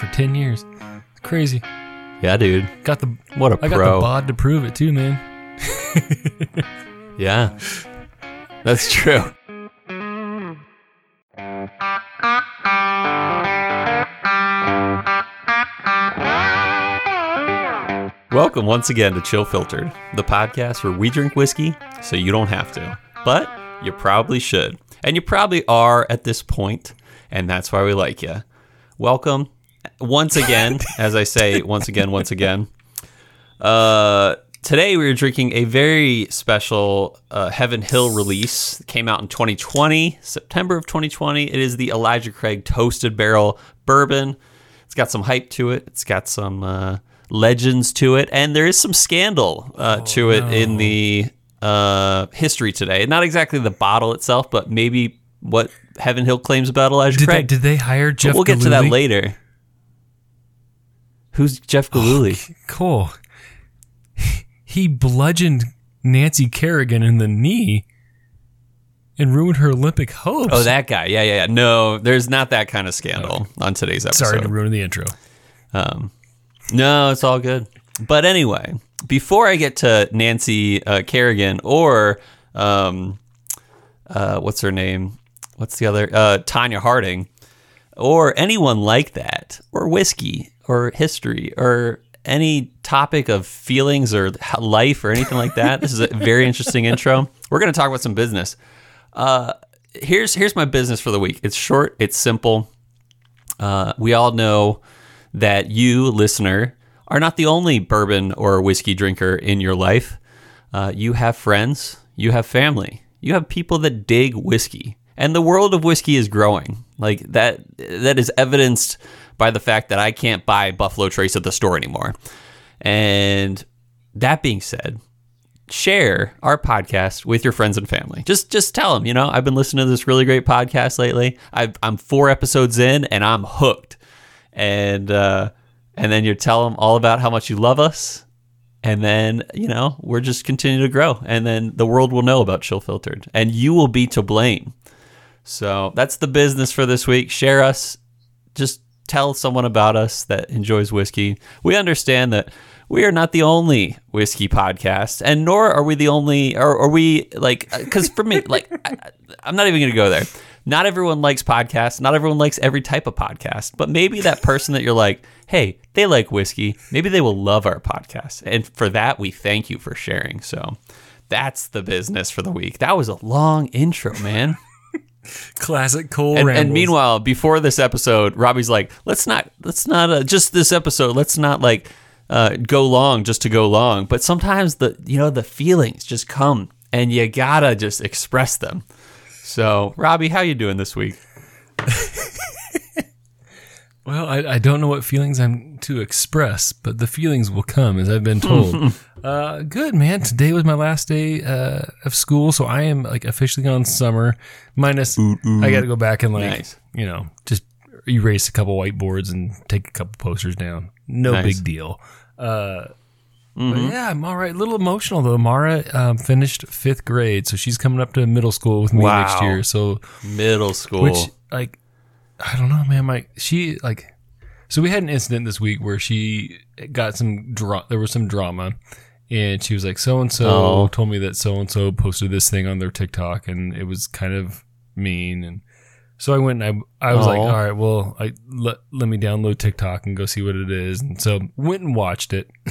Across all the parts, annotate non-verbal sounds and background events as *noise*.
for ten years. It's crazy. Yeah, dude. Got the What a I got the bod to prove it too, man. *laughs* Yeah. That's true. Welcome once again to Chill Filtered, the podcast where we drink whiskey so you don't have to. But you probably should. And you probably are at this point, and that's why we like you. Welcome once again, *laughs* as I say, once again, once again. Uh, today we are drinking a very special uh, Heaven Hill release. It came out in 2020, September of 2020. It is the Elijah Craig Toasted Barrel Bourbon. It's got some hype to it. It's got some uh, legends to it, and there is some scandal uh, to it in the uh, history today. Not exactly the bottle itself, but maybe what Heaven Hill claims about Elijah Did they, Craig. did they hire But Jeff? we'll get to that later. Who's Jeff Gillooly? Cool. *laughs* He bludgeoned Nancy Kerrigan in the knee and ruined her Olympic hopes. Oh, that guy. Yeah, yeah, yeah. No, there's not that kind of scandal on today's episode. Sorry to ruin the intro. Um, no, it's all good. But anyway, before I get to Nancy uh, Kerrigan or um, uh, what's her name? What's the other? Uh, Tonya Harding, or anyone like that, or whiskey, or history, or any topic of feelings or life or anything like that. this is a *laughs* very interesting intro. We're going to talk about some business. Uh, here's here's my business for the week. It's short. It's simple. Uh, we all know that you, listener, are not the only bourbon or whiskey drinker in your life. Uh, you have friends, you have family, you have people that dig whiskey, and the world of whiskey is growing. Like that, that is evidenced by the fact that I can't buy Buffalo Trace at the store anymore. And that being said, share our podcast with your friends and family. Just just tell them, you know, I've been listening to this really great podcast lately. I've, I'm four episodes in and I'm hooked. And uh, and then you tell them all about how much you love us. And then, you know, we're just continuing to grow. And then the world will know about Chill Filtered. And you will be to blame. So that's the business for this week. Share us. Just tell someone about us that enjoys whiskey. We understand that we are not the only whiskey podcast, and nor are we the only, or are we like, uh, because for me, like, I, I'm not even going to go there. Not everyone likes podcasts. Not everyone likes every type of podcast, but maybe that person that you're like, hey, they like whiskey. Maybe they will love our podcast. And for that, we thank you for sharing. So that's the business for the week. That was a long intro, man. Classic Cole And, and meanwhile, before this episode, Robbie's like, "Let's not, let's not, uh, just this episode. Let's not like uh, go long just to go long. But sometimes the, you know, the feelings just come, and you gotta just express them. So, Robbie, how you doing this week? *laughs* Well, I, I don't know what feelings I'm to express, but the feelings will come as I've been told. *laughs* uh, good man. Today was my last day uh, of school, so I am like officially on summer. Minus, I got to go back and like Nice. you know just erase a couple whiteboards and take a couple posters down. No Nice. big deal. Uh, but yeah, I'm all right. A little emotional though. Mara um, finished fifth grade, so she's coming up to middle school with me next year. So Middle school. which like I don't know, man. My she like so we had an incident this week where she got some dra- there was some drama and she was like so and so told me that so and so posted this thing on their TikTok and it was kind of mean. And so I went and I I was like all right well I let, let me download TikTok and go see what it is. And so went and watched it. *clears throat*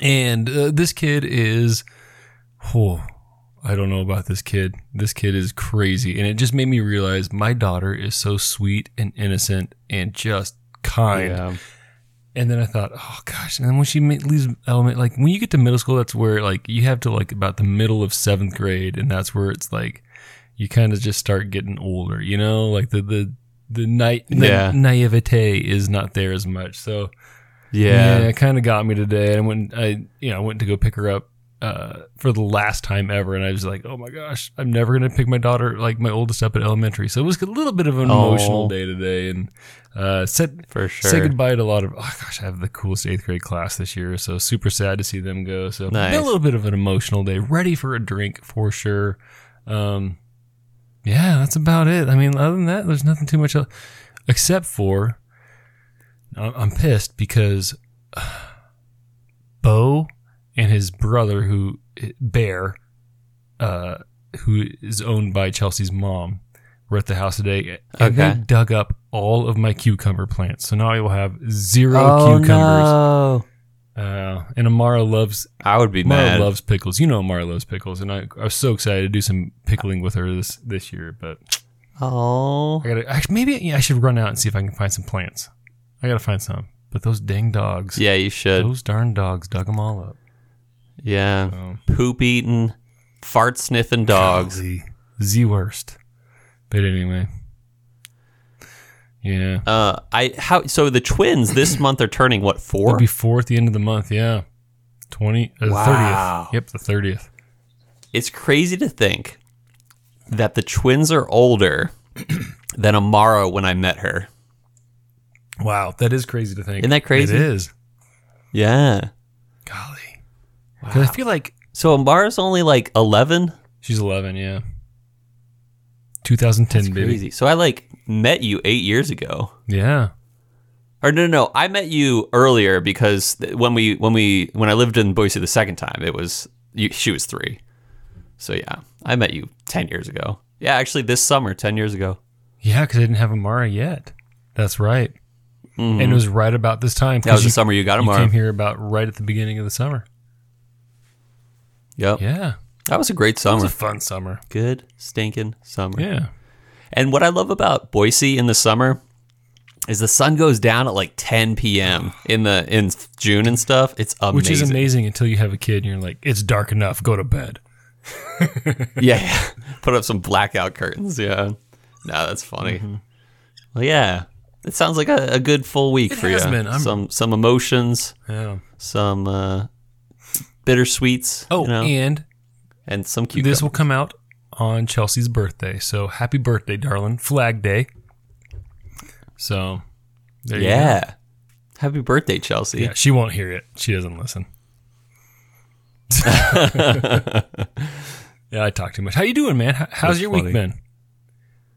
And uh, this kid is oh I don't know about this kid. This kid is crazy. And it just made me realize my daughter is so sweet and innocent and just kind. yeah. And then I thought, oh gosh. And then when she leaves element, like when you get to middle school, that's where like you have to like about the middle of seventh grade. And that's where it's like you kind of just start getting older, you know, like the, the, the night, Yeah. naivete is not there as much. So yeah, yeah, it kind of got me today. And when I, you know, I went to go pick her up uh, for the last time ever, and I was like, oh my gosh, I'm never gonna pick my daughter, like my oldest, up at elementary. So it was a little bit of an Oh. emotional day today, and uh, said for sure. say goodbye to a lot of. Oh gosh, I have the coolest eighth grade class this year, so super sad to see them go. So Nice. a little bit of an emotional day. Ready for a drink for sure. Um, yeah, that's about it. I mean, other than that, there's nothing too much. Else. except for I'm pissed because *sighs* Bo and his brother, who Bear, uh, who is owned by Chelsea's mom, were at the house today, and they dug up all of my cucumber plants. So now I will have zero Oh cucumbers. no! Uh, and Amara loves I would be Amara mad. loves pickles. You know Amara loves pickles, and I, I was so excited to do some pickling with her this this year. But oh, I gotta actually, maybe yeah, I should run out and see if I can find some plants. I gotta find some. But those dang dogs, yeah, you should. those darn dogs dug them all up. Yeah, So, poop eating, fart sniffing dogs. the worst. But anyway, yeah, Uh, I how so the twins this *clears throat* month are turning what it'll four? be four at the end of the month. Yeah, twenty, uh, Wow. thirtieth. Yep, the thirtieth. It's crazy to think that the twins are older *clears throat* than Amara when I met her. Wow, that is crazy to think. Isn't that crazy? It is. Yeah. Golly, 'Cause I feel like So Amara's only like eleven. she's eleven. Yeah, 2010, That's baby. crazy. So I like met you eight years ago. Yeah. Or no, no, no. I met you earlier because th- when we when we when I lived in Boise the second time, it was you, she was three. So yeah, I met you ten years ago. Yeah, actually, this summer, ten years ago. Yeah, because I didn't have Amara yet. That's right. And it was right about this time. Mm-hmm. That was the you, summer you got you Amara. came here about right at the beginning of the summer. Yep, Yeah. that was a great summer. It was a fun summer. Good stinking summer. Yeah. And what I love about Boise in the summer is the sun goes down at like 10 p.m. in the in June and stuff. It's amazing. Which is amazing until you have a kid and you're like, it's dark enough, go to bed. *laughs* Yeah. Put up some blackout curtains. Yeah. No, that's funny. Mm-hmm. Well, yeah. It sounds like a, a good full week for has you. been. I'm- Some some emotions, Yeah. some uh, bittersweets. Oh, you know, and and some cucumbers. this will come out on Chelsea's birthday. So happy birthday, darling. Flag Day. So there you go. yeah. Happy birthday, Chelsea. Yeah, she won't hear it. She doesn't listen. *laughs* yeah, I talk too much. How you doing, man? How's That's your funny. week been?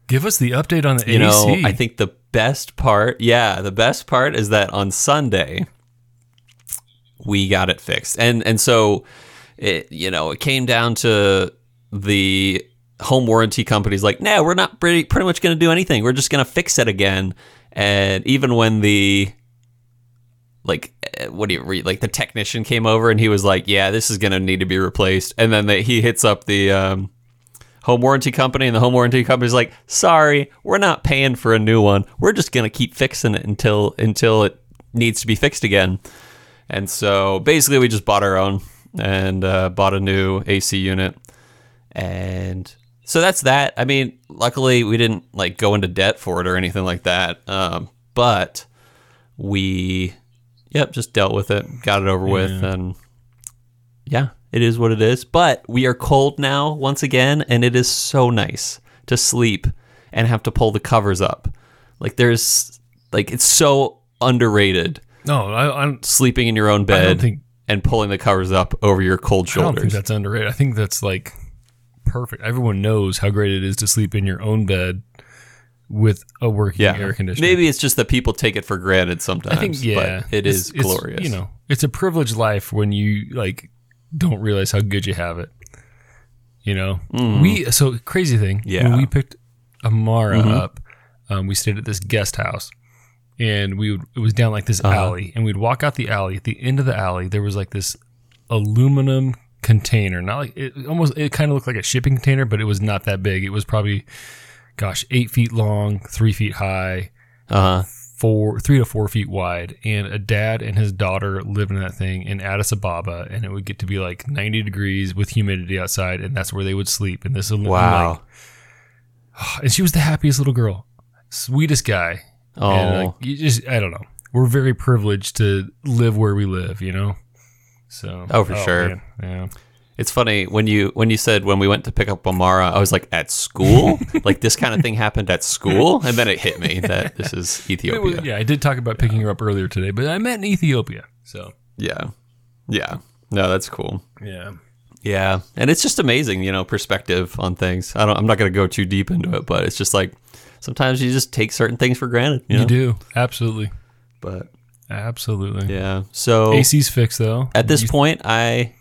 Give us the update on the You AC. know, I think the best part, yeah, the best part is that on Sunday we got it fixed, and and so it, you know, it came down to the home warranty companies like, no, we're not pretty pretty much going to do anything. We're just going to fix it again, and even when the like eh, what do you read like the technician came over and he was like yeah this is going to need to be replaced. And then they, he hits up the um home warranty company and the home warranty company's like sorry we're not paying for a new one. We're just going to keep fixing it until until it needs to be fixed again and so basically we just bought our own and uh, bought a new ac unit and so that's that i mean luckily we didn't like go into debt for it or anything like that um, but we yep just dealt with it got it over with and yeah, it is what it is. But we are cold now once again, and it is so nice to sleep and have to pull the covers up. Like there's like it's so underrated no, I, don't- sleeping in your own bed think and pulling the covers up over your cold shoulders. I don't think that's underrated. I think that's like perfect. Everyone knows how great it is to sleep in your own bed with a working Yeah, air conditioner. maybe it's just that people take it for granted sometimes. I think yeah, but it It's- is it's, glorious. You know, it's a privileged life when you like don't realize how good you have it. You know, we so crazy thing. Mm. Yeah. Mm-hmm. when we picked Amara up, um, we stayed at this guest house, and we would, it was down like this Uh-huh. alley, and we'd walk out the alley. At the end of the alley, there was like this aluminum container, not like it almost it kind of looked like a shipping container, but it was not that big. It was probably, gosh, eight feet long, three feet high uh-huh. four, three to four feet wide, and a dad and his daughter lived in that thing in Addis Ababa, and it would get to be like 90 degrees with humidity outside, and that's where they would sleep. And this is Wow. like, *sighs* and she was the happiest little girl, sweetest guy. Oh, And, like, you just, I don't know. We're very privileged to live where we live, you know. So, Oh, for oh, sure. man, Yeah. It's funny when you when you said when we went to pick up Amara, I was like at school, *laughs* like this kind of thing happened at school, and then it hit me that this is *laughs* Ethiopia. was- yeah, I did talk about picking her up earlier today, but I met in Ethiopia. So, Yeah, yeah. No, that's cool. yeah. Yeah, and it's just amazing, you know, perspective on things. I don't. I'm not going to go too deep into it, but it's just like sometimes you just take certain things for granted. You, know? You do absolutely, But absolutely. yeah, so AC's fixed though. at this point, I.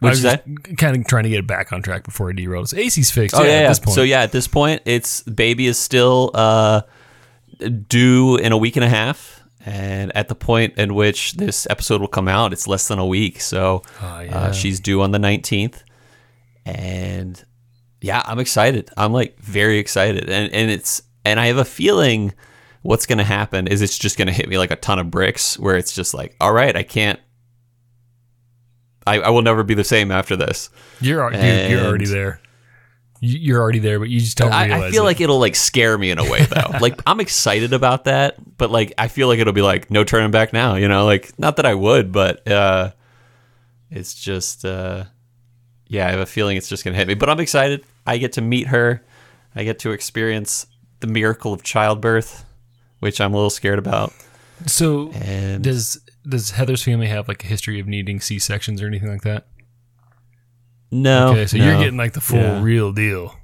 I What'd was you say? just kind of trying to get it back on track before I derailed. us. AC's fixed. Oh yeah, yeah, at yeah. this point. So yeah, at this point, it's baby is still uh, due in a week and a half, and at the point in which this episode will come out, it's less than a week. So Oh, yeah. uh, she's due on the nineteenth, and yeah, I'm excited. I'm like very excited, and and it's and I have a feeling what's going to happen is it's just going to hit me like a ton of bricks, where it's just like, all right, I can't. I, I will never be the same after this. You're dude, you're already there. You- You're already there, but you just don't I. I feel it. like it'll like scare me in a way though. like I'm excited about that, but like I feel like it'll be like no turning back now. You know, like not that I would, but uh, it's just uh, yeah, I have a feeling it's just gonna hit me. But I'm excited. I get to meet her. I get to experience the miracle of childbirth, which I'm a little scared about. So And does does Heather's family have like a history of needing C sections or anything like that? no, Okay, so no. you're getting like the full Yeah. real deal.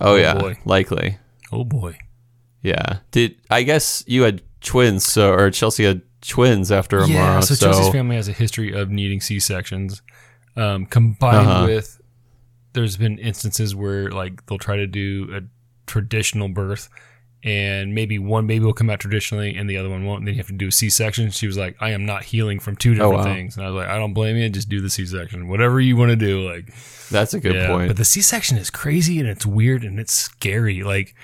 oh oh yeah, boy. likely. Oh boy. Yeah. Did I guess you had twins? So or Chelsea had twins after Amara. Yeah, so, so Chelsea's family has a history of needing C sections, um, combined Uh-huh. with there's been instances where like they'll try to do a traditional birth, and maybe one baby will come out traditionally and the other one won't. And then you have to do a C section. She was like, "I am not healing from two oh, different Oh, wow. things," and I was like, "I don't blame you. Just do the C section. Whatever you want to do." Like, that's a good yeah, point. but the C section is crazy and it's weird and it's scary. Like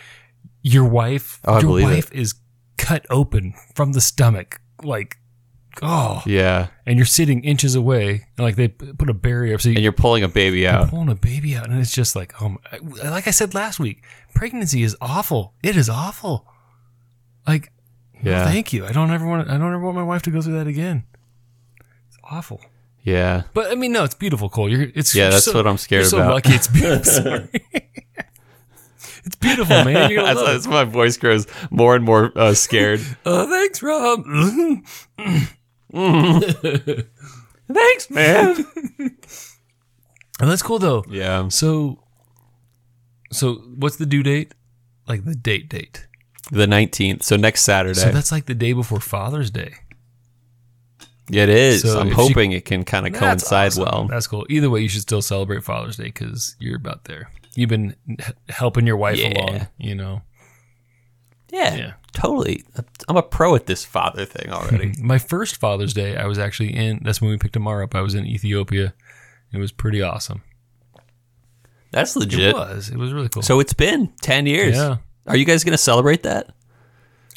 your wife, Oh, your wife is cut open from the stomach, like oh, yeah. and you're sitting inches away, and like they put a barrier up so you And you're pulling a baby out. pulling a baby out, and it's just like oh, my, like I said last week, pregnancy is awful. It is awful. Like, no, Yeah. thank you. I don't ever want. I don't ever want my wife to go through that again. It's awful. Yeah. But I mean, no, it's beautiful, Cole. You're it's Yeah, you're that's so- what I'm scared you're so lucky. It's beautiful. Sorry. *laughs* it's beautiful, man. You're love it. my voice grows more and more uh, scared. *laughs* Oh, thanks, Rob. *laughs* *laughs* Thanks, man. *laughs* Oh, that's cool though. yeah. So, so what's the due date? Like the date date. The 19th. So next Saturday. So that's like the day before Father's Day. yeah, it is. So I'm hoping it can kind of coincide awesome. well. That's cool. Either way, you should still celebrate Father's Day because you're about there. You've been helping your wife Yeah. along. You know, Yeah, Yeah. Totally. I'm a pro at this father thing already. *laughs* my first Father's Day, I was actually in. That's when we picked Amara up. I was in Ethiopia. It was pretty awesome. That's legit It was. It was really cool. So it's been 10 years. Yeah. Are you guys going to celebrate that?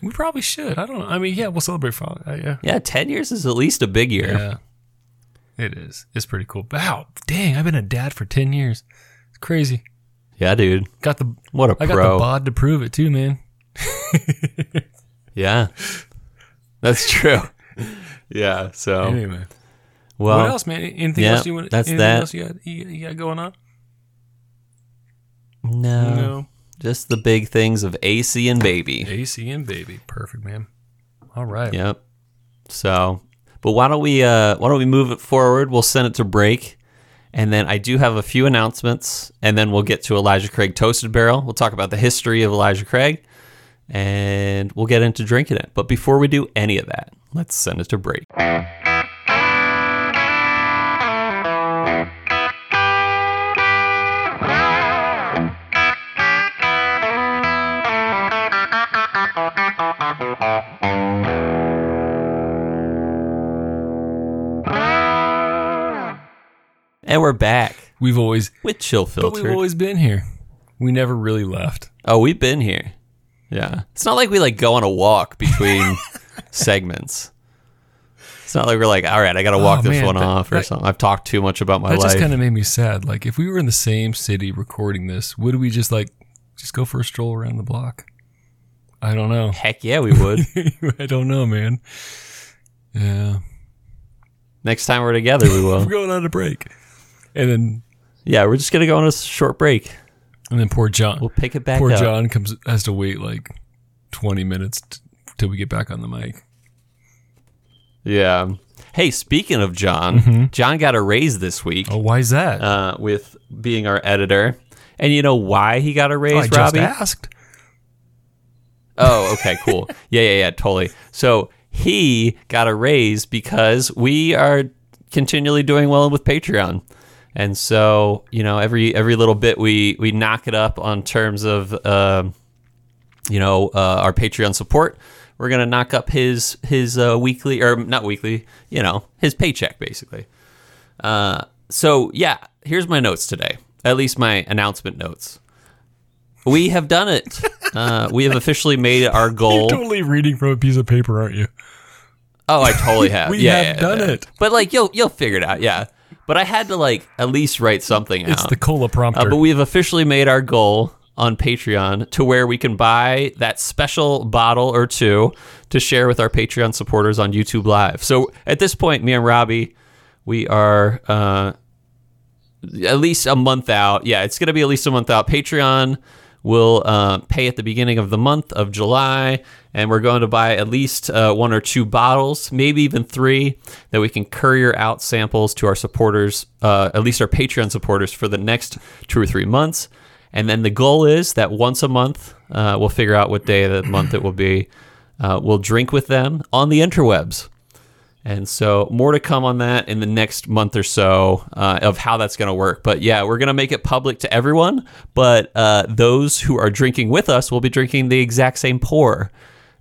we probably should. I don't know. I mean, yeah, we'll celebrate Father. Uh, yeah. Yeah, 10 years is at least a big year. Yeah. It is. It's pretty cool. Wow. Dang, I've been a dad for 10 years. It's crazy. Yeah, dude. Got the What a I got the bod to prove it too, man. *laughs* Yeah. That's true. yeah. So, Anyway. well, what else, man? Anything yeah, else you want? that's anything that. else you got, you, you got going on? no, Just the big things of AC and baby. AC and baby. Perfect, man. All right. Yep. So, but why don't we uh why don't we move it forward? We'll send it to break. And then I do have a few announcements, and then we'll get to Elijah Craig Toasted Barrel. We'll talk about the history of Elijah Craig, and we'll get into drinking it. But before we do any of that, let's send it to break. And we're back We've always, with Chill but we've always been here. We never really left. Oh, we've been here. Yeah. It's not like we like go on a walk between *laughs* segments. It's not like we're like, all right, I got to oh, walk Oh, this man, one that- off or that- something. I've talked too much about my That life. just kind of made me sad. Like, if we were in the same city recording this, would we just like just go for a stroll around the block? I don't know. Heck yeah, we would. *laughs* I don't know, man. Yeah, Next time we're together, we *laughs* will. we're going on a break, and then Yeah, we're just gonna go on a short break. And then poor John. We'll pick it back poor up. Poor John comes has to wait like twenty minutes t- till we get back on the mic. Yeah. Hey, speaking of John, John got a raise this week Oh, why is that? uh, with being our editor. And you know why he got a Oh, raise, I just Robbie? asked. Oh, okay, cool. *laughs* yeah, yeah, yeah, totally. So he got a raise because we are continually doing well with Patreon. And so, you know, every every little bit we we knock it up on terms of um you know, uh, our Patreon support. We're going to knock up his his uh, weekly or not weekly, you know, his paycheck basically. Uh, so yeah, here's my notes today. At least my announcement notes. We have done it. Uh, we have officially made our *laughs* goal. Totally reading from a piece of paper, aren't you? Oh, I totally have. *laughs* We yeah, have yeah, done yeah. it. But like you'll you'll figure it out. Yeah. But I had to like at least write something It's the cola prompter. Uh, but we have officially made our goal on Patreon to where we can buy that special bottle or two to share with our Patreon supporters on YouTube Live. So at this point, me and Robbie, we are uh, at least a month out. Yeah, it's going to be at least a month out. Patreon will uh, pay at the beginning of the month of July, and we're going to buy at least uh, one or two bottles, maybe even three, that we can courier out samples to our supporters, uh, at least our Patreon supporters, for the next two or three months. And then the goal is that once a month, uh, we'll figure out what day of the month it will be. Uh, we'll drink with them on the interwebs. And so, more to come on that in the next month or so uh, of how that's going to work. But yeah, we're going to make it public to everyone. But uh, those who are drinking with us will be drinking the exact same pour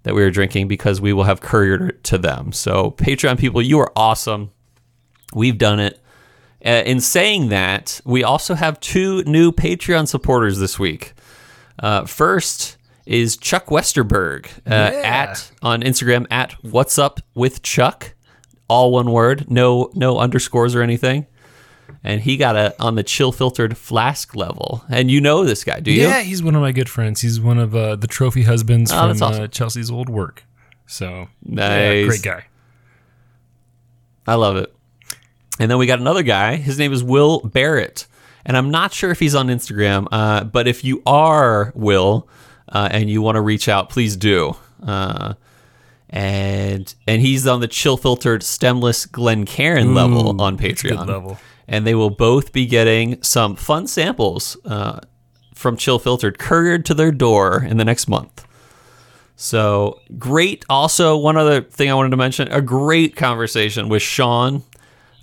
that we were drinking because we will have couriered to them. So, Patreon people, you are awesome. We've done it. Uh, in saying that, we also have two new Patreon supporters this week. Uh, first is Chuck Westerberg uh, Yeah. at on Instagram at What's Up with Chuck, all one word, no no underscores or anything. And he got a on the chill filtered flask level. And you know this guy, do you? yeah, he's one of my good friends. He's one of uh, the trophy husbands Oh, from awesome. uh, Chelsea's old work. So Nice. yeah, great guy. I love it. And then we got another guy. His name is Will Barrett. And I'm not sure if he's on Instagram, uh, but if you are Will uh, and you want to reach out, please do. Uh, and and he's on the chill filtered stemless Glencairn level on Patreon. Level. And they will both be getting some fun samples uh, from Chill Filtered couriered to their door in the next month. So great. Also, one other thing I wanted to mention a great conversation with Sean.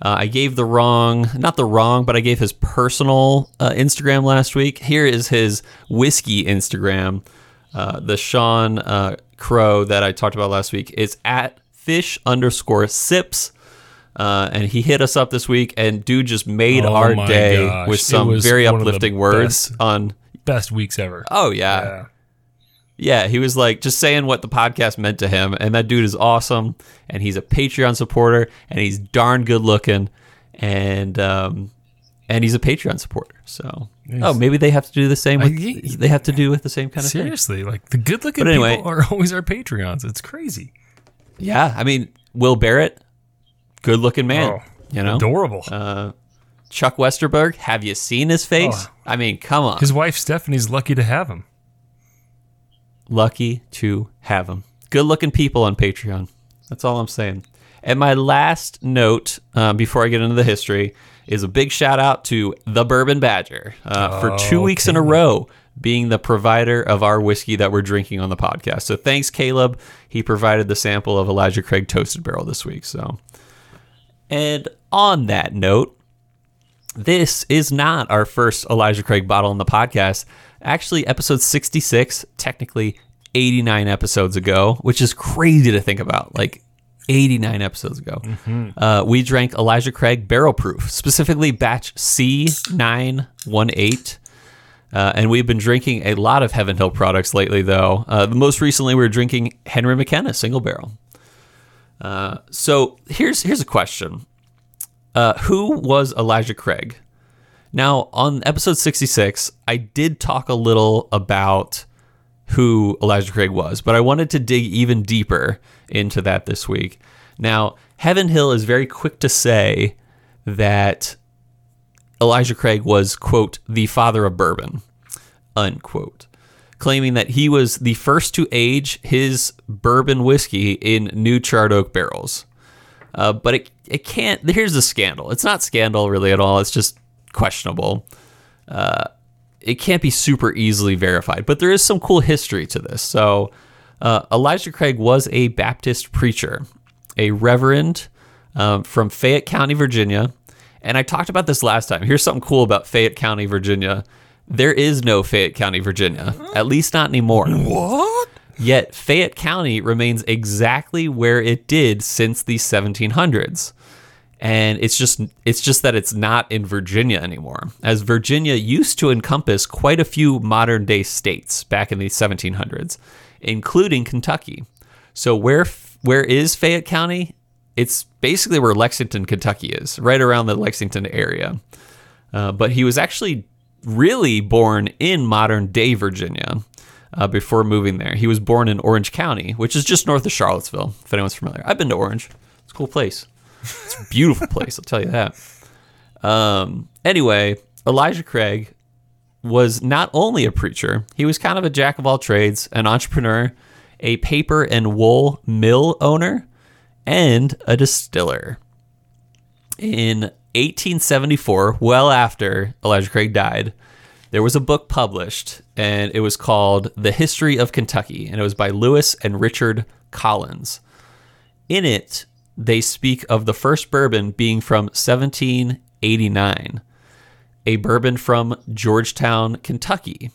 Uh, I gave the wrong, not the wrong, but I gave his personal uh, Instagram last week. Here is his whiskey Instagram. Uh, the Sean uh, Crow that I talked about last week is at fish underscore sips. Uh, and he hit us up this week, and dude just made Oh our day gosh. with some very one of the uplifting words best. on. Best weeks ever. Oh yeah, Yeah. yeah, he was like just saying what the podcast meant to him, and that dude is awesome, and he's a Patreon supporter, and he's darn good looking, and um, and he's a Patreon supporter. So, oh, maybe they have to do the same. With, they have to do with the same kind of thing. Seriously, like the good looking anyway- people are *laughs* always our Patreons. It's crazy. Yeah, I mean, Will Barrett, good looking man. Oh, you know, Adorable. uh, Chuck Westerberg. Have you seen his face? Oh. I mean, come on. His wife Stephanie's lucky to have him. lucky to have him. Good looking people on Patreon. That's all I'm saying. And my last note uh, before I get into the history is a big shout out to the Bourbon Badger uh, for two weeks in a row being the provider of our whiskey that we're drinking on the podcast. So thanks, Caleb. He provided the sample of Elijah Craig Toasted Barrel this week. So, and on that note, this is not our first Elijah Craig bottle in the podcast. Actually, episode 66, technically 89 episodes ago, which is crazy to think about. Like 89 episodes ago, uh, we drank Elijah Craig Barrel Proof, specifically batch C918. Uh, and we've been drinking a lot of Heaven Hill products lately, though. Uh, the most recently, we were drinking Henry McKenna single barrel. Uh, so here's here's a question: uh, Who was Elijah Craig? Now, on episode 66, I did talk a little about who Elijah Craig was, but I wanted to dig even deeper into that this week. Now, Heaven Hill is very quick to say that Elijah Craig was, quote, the father of bourbon, unquote, claiming that he was the first to age his bourbon whiskey in new charred oak barrels. Uh, but it it can't. Here's the scandal. It's not scandal really at all. It's just questionable. Uh, it can't be super easily verified, but there is some cool history to this. So, uh, Elijah Craig was a Baptist preacher, a reverend um, from Fayette County, Virginia. And I talked about this last time. Here's something cool about Fayette County, Virginia. There is no Fayette County, Virginia, at least not anymore. What? Yet Fayette County remains exactly where it did since the 1700s. And it's just it's just that it's not in Virginia anymore. As Virginia used to encompass quite a few modern day states back in the 1700s, including Kentucky. So where where is Fayette County? It's basically where Lexington, Kentucky is, right around the Lexington area. Uh, but he was actually really born in modern day Virginia uh, before moving there. He was born in Orange County, which is just north of Charlottesville, if anyone's familiar. I've been to Orange. It's a cool place. It's a beautiful place, I'll tell you that. Um, anyway, Elijah Craig was not only a preacher, he was kind of a jack of all trades, an entrepreneur, a paper and wool mill owner, and a distiller. In 1874, well after Elijah Craig died, there was a book published, and it was called The History of Kentucky, and it was by Lewis and Richard Collins. In it, they speak of the first bourbon being from 1789, a bourbon from Georgetown, Kentucky,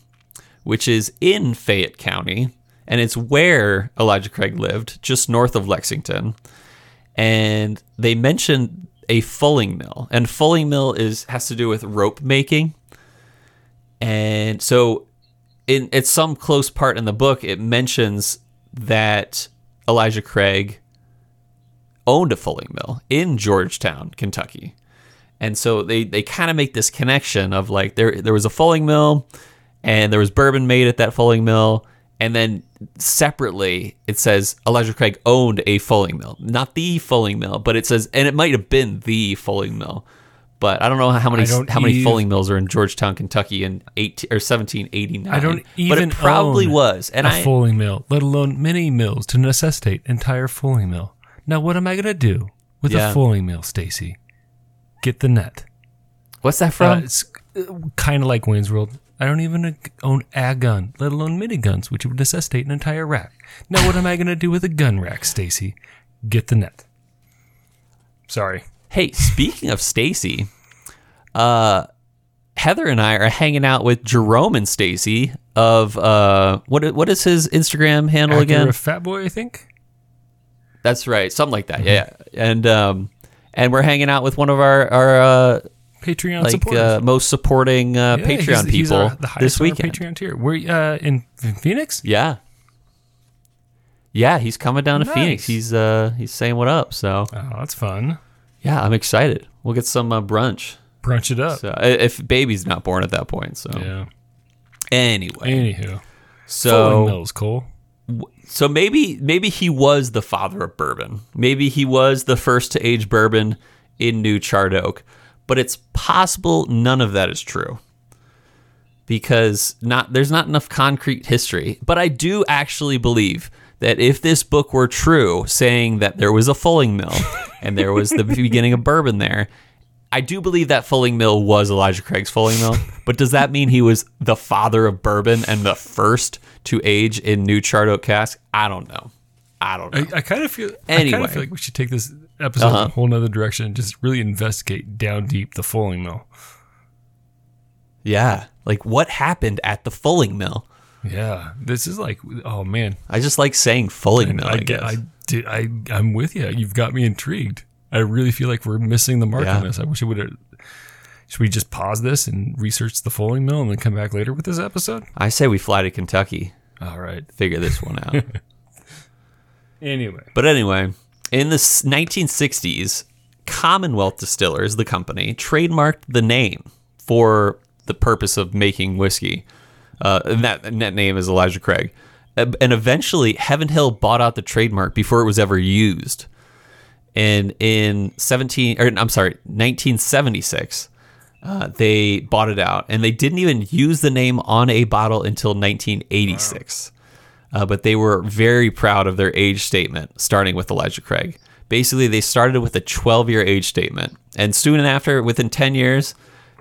which is in Fayette County, and it's where Elijah Craig lived, just north of Lexington. And they mentioned a fulling mill, and fulling mill is has to do with rope making. And so, in at some close part in the book, it mentions that Elijah Craig owned a fulling mill in Georgetown, Kentucky. And so they, they kind of make this connection of like there there was a fulling mill and there was bourbon made at that fulling mill and then separately it says Elijah Craig owned a fulling mill. Not the fulling mill, but it says and it might have been the fulling mill. But I don't know how many how many ev- fulling mills are in Georgetown, Kentucky in 18 or 1789. I don't but even it probably was. And a I fulling mill, let alone many mills to necessitate entire fulling mill. Now, what am I gonna do with Yeah. a fulling mill, Stacy? Get the net. What's that Uh, from? it's kind of like Wayne's World. I don't even own a gun, let alone mini guns, which would necessitate an entire rack. Now, what am I gonna do with a gun rack, Stacy? Get the net. Sorry. Hey, speaking of Stacy, uh, Heather and I are hanging out with Jerome and Stacy of uh, what what is his Instagram handle Actor again? Fat Boy, I think. That's right, something like that. Yeah, and um, and we're hanging out with one of our our uh, Patreon like uh, most supporting uh, Yeah, Patreon he's- he's people our- the this weekend. Patreon tier. We're uh, in, in Phoenix. Yeah. Yeah, he's coming down to Nice. Phoenix. He's uh he's saying what up. So Oh, that's fun. yeah, I'm excited. We'll get some uh, brunch. Brunch it up. So if baby's not born at that point. So yeah. anyway, Anywho, so mills, Cole. So maybe maybe he was the father of bourbon. Maybe he was the first to age bourbon in New Charred Oak, but it's possible none of that is true because not there's not enough concrete history. But I do actually believe that if this book were true, saying that there was a fulling mill and there was the *laughs* beginning of bourbon there. I do believe that fulling mill was Elijah Craig's fulling mill, *laughs* but does that mean he was the father of bourbon and the first to age in new charred oak cask? I don't know. I don't know. I, I kind of feel. I Anyway. kind of feel like we should take this episode in Uh-huh. a whole nother direction and just really investigate down deep the fulling mill. yeah, like what happened at the fulling mill? Yeah, this is like, oh man, I just like saying fulling mill. I, I guess. get, I did, I, I'm with you. You've got me intrigued. I really feel like we're missing the mark Yeah. on this. I wish it would have. Should we just pause this and research the fulling mill and then come back later with this episode? I say we fly to Kentucky, All right. figure this one out. *laughs* Anyway, But anyway, in the 1960s, Commonwealth Distillers, the company, trademarked the name for the purpose of making whiskey. Uh, and that, and that name is Elijah Craig. And eventually, Heaven Hill bought out the trademark before it was ever used. And in 17, or I'm sorry, 1976, uh, they bought it out, and they didn't even use the name on a bottle until 1986 uh, but they were very proud of their age statement, starting with Elijah Craig. basically they started with a 12 year age statement, and soon after, within 10 years,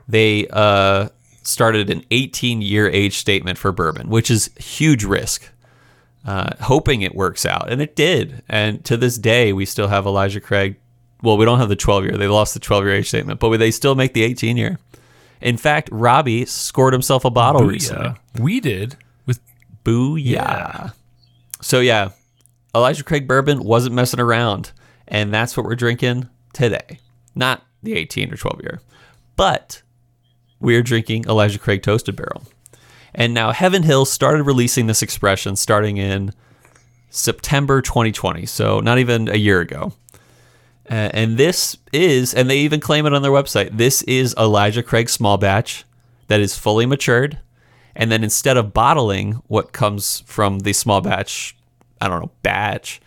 they uh, started an 18 year age statement for bourbon, which is huge risk. Uh, hoping it works out, and it did. And to this day, we still have Elijah Craig. Well, we don't have the 12 year; they lost the 12 year age statement, but they still make the 18 year. In fact, Robbie scored himself a bottle recently. We did with Booyah. Yeah. So yeah, Elijah Craig bourbon wasn't messing around, and that's what we're drinking today. Not the 18 or 12 year, but we're drinking Elijah Craig Toasted Barrel. And now Heaven Hill started releasing this expression starting in September 2020, so not even a year ago. Uh, and this is, and they even claim it on their website, this is Elijah Craig small batch that is fully matured. And then instead of bottling what comes from the small batch, I don't know, batch,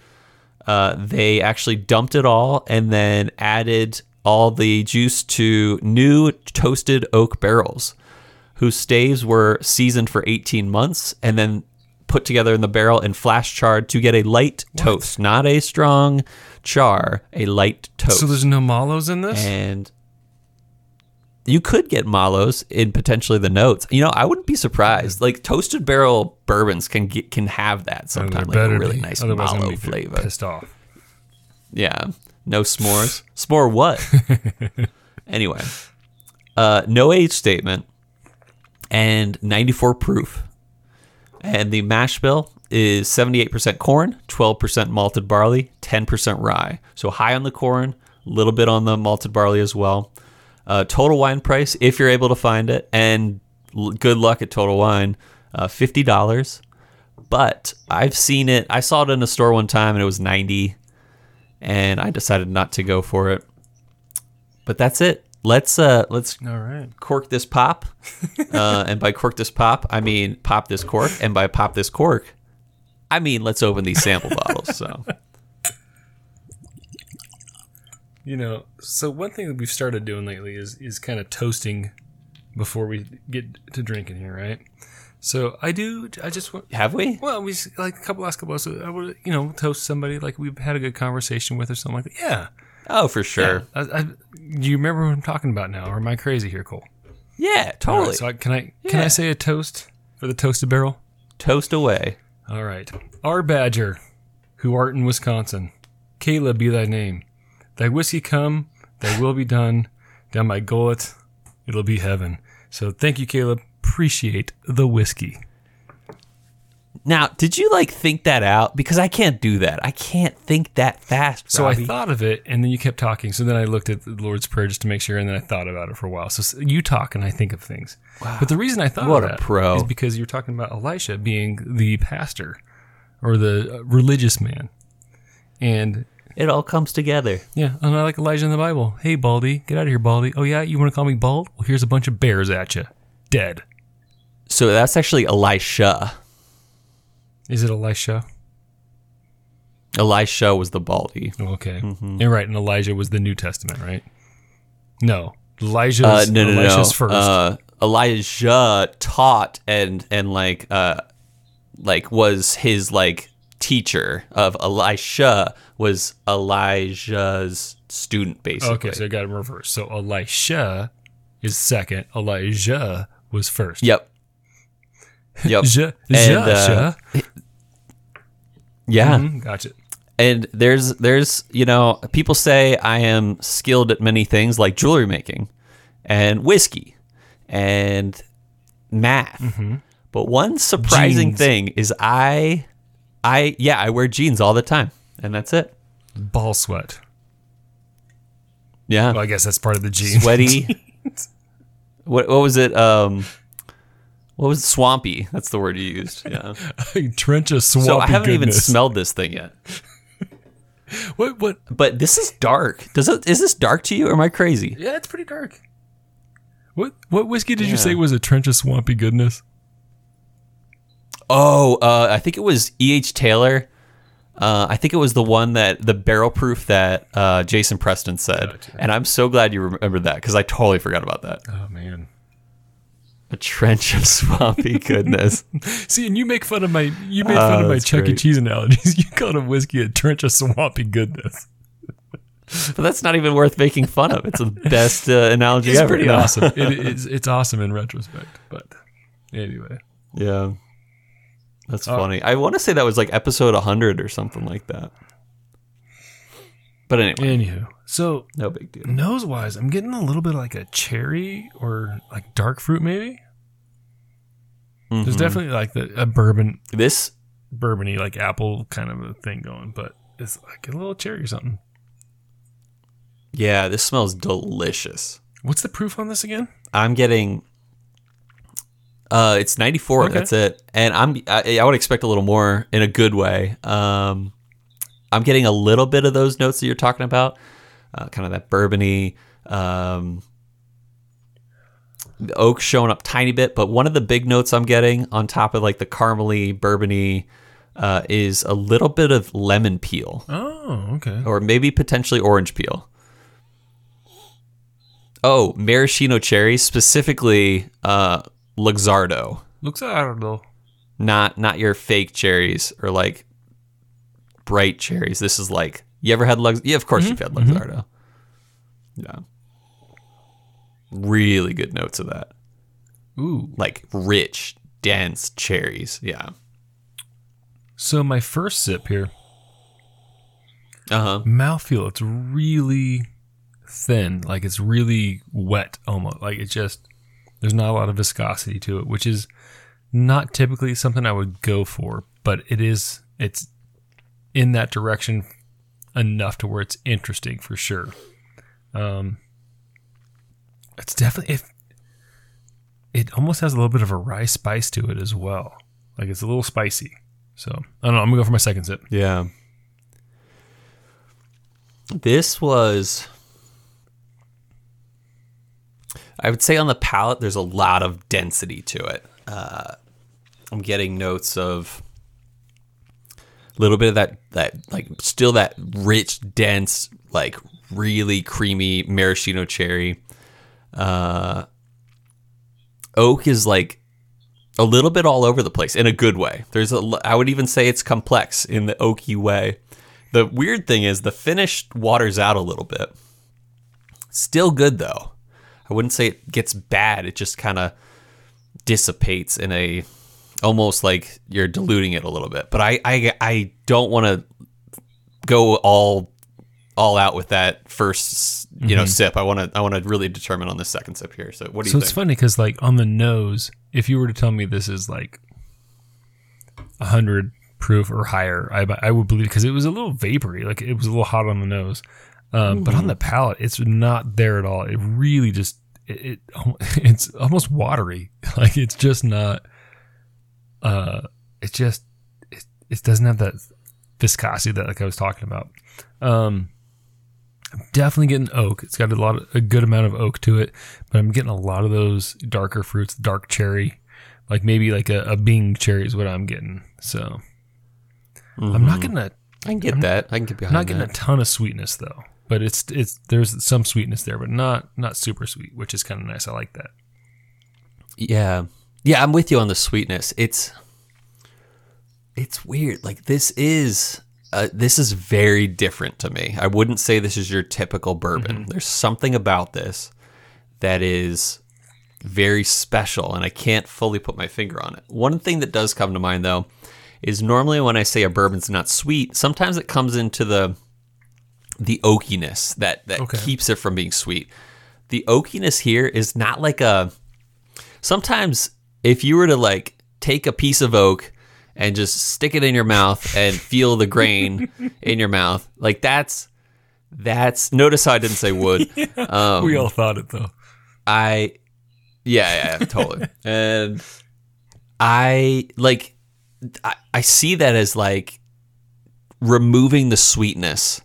uh, they actually dumped it all and then added all the juice to new toasted oak barrels whose staves were seasoned for 18 months and then put together in the barrel and flash charred to get a light toast, not a strong char, a light toast. So there's no mallows in this? and you could get mallows in potentially the notes. You know, I wouldn't be surprised. Like toasted barrel bourbons can get, can have that sometimes, like a really be. nice Otherwise I'm flavor. Pissed off. Yeah. No s'mores. *laughs* S'more what? *laughs* anyway, uh, no age statement and 94 proof. And the mash bill is 78% corn, 12% malted barley, 10% rye. So high on the corn, a little bit on the malted barley as well. Uh, total wine price, if you're able to find it, and l- good luck at Total Wine, uh, $50. But I've seen it, I saw it in a store one time and it was 90 and I decided not to go for it. But that's it. Let's uh let's All right. cork this pop. *laughs* Uh, and by cork this pop, I mean pop this cork. And by pop this cork, I mean let's open these sample *laughs* bottles. So You know, so one thing that we've started doing lately is is kind of toasting before we get to drinking here, right? So I do. I just want. have we? Well, we like a couple last couple. So I would, you know, toast somebody like we've had a good conversation with or something like that. Yeah, Oh, for sure. I, I, do you remember what I'm talking about now, or am I crazy here, Cole? Yeah, All right, totally. so I, can I can I say a toast for the toasted barrel? Toast away. All right. Our Badger, who art in Wisconsin, Caleb be thy name. Thy whiskey come, thy will be done. Down my gullet, it'll be heaven. So thank you, Caleb. Appreciate the whiskey. Now, did you like think that out? Because I can't do that. I can't think that fast. So Robbie. I thought of it, and then you kept talking. So then I looked at the Lord's Prayer just to make sure, and then I thought about it for a while. So you talk, and I think of things. But the reason I thought What of that pro. is because you're talking about Elisha being the pastor or the uh, religious man, and it all comes together. Yeah, and I like Elijah in the Bible. Hey, Baldy, get out of here, Baldy. Oh yeah, you want to call me bald? Well, here's a bunch of bears at you, dead. So that's actually Elisha. Is it Elisha? Elisha was the baldy. Oh, okay, Mm-hmm. you're right. And Elijah was the New Testament, right? No, Elijah's Uh, no, no, Elisha's no. first. Uh, Elijah taught and and like uh like was his like teacher of Elisha was Elijah's student basically. okay, so I got it reversed. So Elisha is second. Elijah was first. Yep. Yep. Ja, And, uh. Yeah. Mhm, gotcha. And there's there's you know people say I am skilled at many things like jewelry making and whiskey and math. But one surprising Jeans. thing is I I yeah, I wear jeans all the time and that's it. Ball sweat. Yeah. Well, I guess that's part of the gene. Sweaty. *laughs* what what was it um what was it? swampy? That's the word you used. Yeah. *laughs* Trench of swampy So I haven't even smelled this thing yet. *laughs* What? What? But this is dark. Does it is this dark to you or am I crazy? Yeah, it's pretty dark. What what whiskey did you say was a trench of swampy goodness? Oh, uh, I think it was E.H. Taylor. Uh, I think it was the one that the barrel proof that uh, Jason Preston said, Gotcha. and I'm so glad you remembered that because I totally forgot about that. Oh man. A trench of swampy *laughs* goodness. See, and you make fun of my you made fun Oh, of my Chuck E. Cheese analogies. *laughs* You called a whiskey a trench of swampy goodness. but that's not even worth making fun of. It's the best uh, analogy It's ever. pretty No. awesome. It *laughs* is. It's awesome in retrospect. But anyway, Yeah. That's Oh. funny. I want to say that was like episode 100 or something like that. But anyway, anywho, so no big deal. nose wise, I'm getting a little bit like a cherry or like dark fruit maybe. There's Mhm. definitely like the a bourbon This bourbony like apple kind of a thing going, but it's like a little cherry or something. yeah, this smells delicious. What's the proof on this again? I'm getting uh it's 94, Okay. that's it. And I'm I, I would expect a little more in a good way. Um I'm getting a little bit of those notes that you're talking about. Uh, kind of that bourbony um the oak showing up tiny bit, but one of the big notes I'm getting on top of like the caramely bourbony uh, is a little bit of lemon peel Oh, okay. or maybe potentially orange peel. Oh, maraschino cherry, specifically uh, Luxardo, don't not not your fake cherries or like bright cherries. This is like you ever had Lux? Yeah, of course you've had Luxardo. Yeah, really good notes of that, Ooh. like rich, dense cherries. Yeah. So my first sip here, Uh huh. mouthfeel. It's really thin, like it's really wet almost. Like it just there's not a lot of viscosity to it, which is not typically something I would go for, but it is it's in that direction enough to where it's interesting for sure. Um it's definitely if it almost has a little bit of a rye spice to it as well. Like it's a little spicy. So I don't know, I'm gonna go for my second sip. Yeah. This was I would say on the palate there's a lot of density to it. Uh, I'm getting notes of a little bit of that that like still that rich, dense, like really creamy maraschino cherry. Uh, oak is like a little bit all over the place in a good way. There's a, I would even say it's complex in the oaky way. The weird thing is the finish waters out a little bit. Still good though. I wouldn't say it gets bad. It just kind of dissipates in a almost like you're diluting it a little bit. But I I, I don't want to go all all out with that first you know sip. I want to I want to really determine on the second sip here. So what do So you it's funny because, like, on the nose, if you were to tell me this is like a hundred proof or higher, I I would believe because it was a little vapory, like it was a little hot on the nose. Um, But on the palate, it's not there at all. It really just it, it *laughs* it's almost watery. *laughs* Like it's just not. Uh, it just it, it doesn't have that viscosity that like I was talking about. Um, I'm definitely getting oak. It's got a lot, of, a good amount of oak to it, but I'm getting a lot of those darker fruits, dark cherry, like maybe like a, a Bing cherry is what I'm getting. So I'm not mm-hmm. getting a, I can get that. I can get behind. I'm not getting that. a ton of sweetness though. But it's it's there's some sweetness there, but not not super sweet, which is kind of nice. I like that. Yeah. Yeah, I'm with you on the sweetness. It's it's weird. Like this is uh, this is very different to me. I wouldn't say this is your typical bourbon. There's something about this that is very special and I can't fully put my finger on it. One thing that does come to mind though is normally when I say a bourbon's not sweet, sometimes it comes into the the oakiness that that Okay. keeps it from being sweet. The oakiness here is not like a sometimes if you were to like take a piece of oak and just stick it in your mouth and feel the grain *laughs* in your mouth, like that's that's notice how I didn't say wood. *laughs* Um, we all thought it though. I yeah, yeah, yeah, totally. *laughs* and I like I, I see that as like removing the sweetness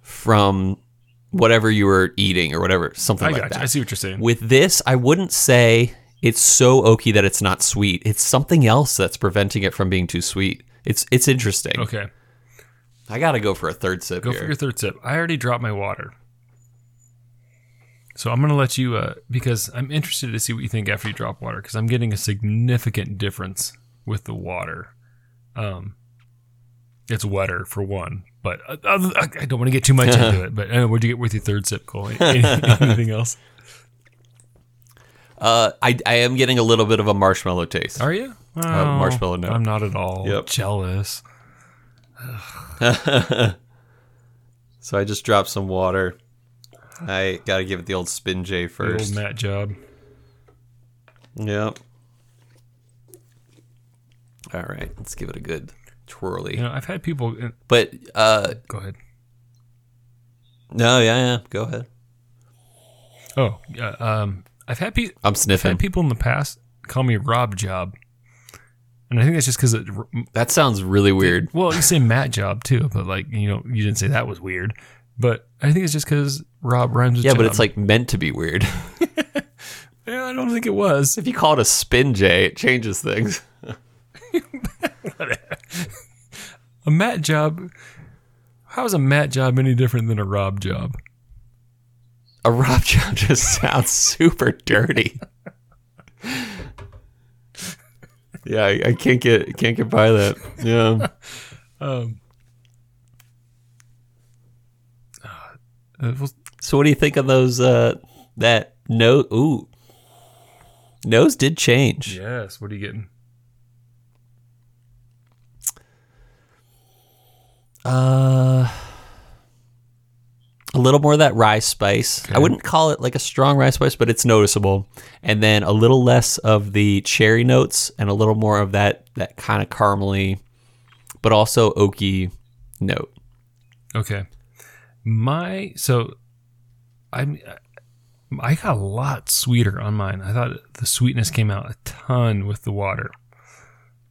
from whatever you were eating or whatever, something I like that. you. I see what you're saying. With this, I wouldn't say it's so oaky that it's not sweet. It's something else that's preventing it from being too sweet. It's it's interesting. Okay, I gotta go for a third sip go here. for your third sip. I already dropped my water, so I'm gonna let you uh, because I'm interested to see what you think after you drop water because I'm getting a significant difference with the water. Um, it's wetter for one. But uh, other- I I don't want to get too much into *laughs* it. But uh, what'd you get with your third sip, Cole? *laughs* Any- Anything else? Uh, I I am getting a little bit of a marshmallow taste. Are you? Oh, marshmallow note. I'm not at all Yep. jealous. *laughs* So I just dropped some water. I gotta give it the old spin J The first. old Matt job. Yep. All right, let's give it a good twirly. You know, I've had people. uh, But uh, Go ahead. no, yeah, yeah. Go ahead. Oh, yeah, um, I've had people. I'm I've sniffing. had people in the past call me Rob Job, and I think that's just because it. That sounds really weird. Well, you say Matt Job too, but like you know, you didn't say that was weird. But I think it's just because Rob rhymes with Yeah, but it's like meant to be weird. *laughs* *laughs* yeah, I don't think it was. if you call it a spin J, it changes things. *laughs* A Matt Job. How is a Matt Job any different than a Rob Job? A Rob job just *laughs* sounds super dirty. yeah, I, I can't get can't get by that. Yeah. *laughs* Um, uh, So what do you think of those uh that no ooh nose did change. yes. What are you getting? Uh a little more of that rye spice. I wouldn't call it like a strong rye spice, but it's noticeable. And then a little less of the cherry notes and a little more of that that kind of caramely but also oaky note. Okay. My so I'm I got a lot sweeter on mine. I thought the sweetness came out a ton with the water.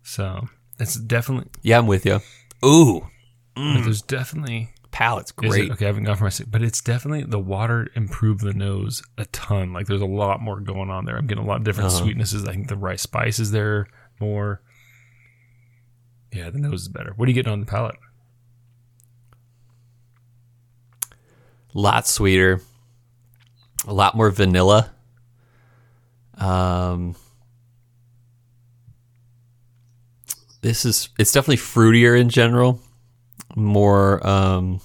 So it's definitely Yeah, I'm with you. Ooh, but mm. there's definitely palate's great. okay, I haven't gone for my six, but it's definitely the water improved the nose a ton. Like there's a lot more going on there. I'm getting a lot of different Uh-huh. sweetnesses. I think the rice spice is there more. Yeah, the nose is better. What are you getting on the palate? A lot sweeter, a lot more vanilla. Um, this is it's definitely fruitier in general. More, um,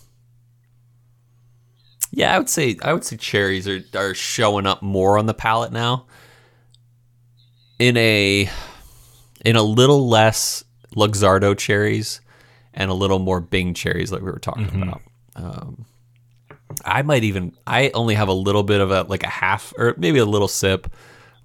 yeah, I would say I would say cherries are are showing up more on the palate now. In a in a little less Luxardo cherries and a little more Bing cherries, like we were talking about. Um, I might even I only have a little bit of a like a half or maybe a little sip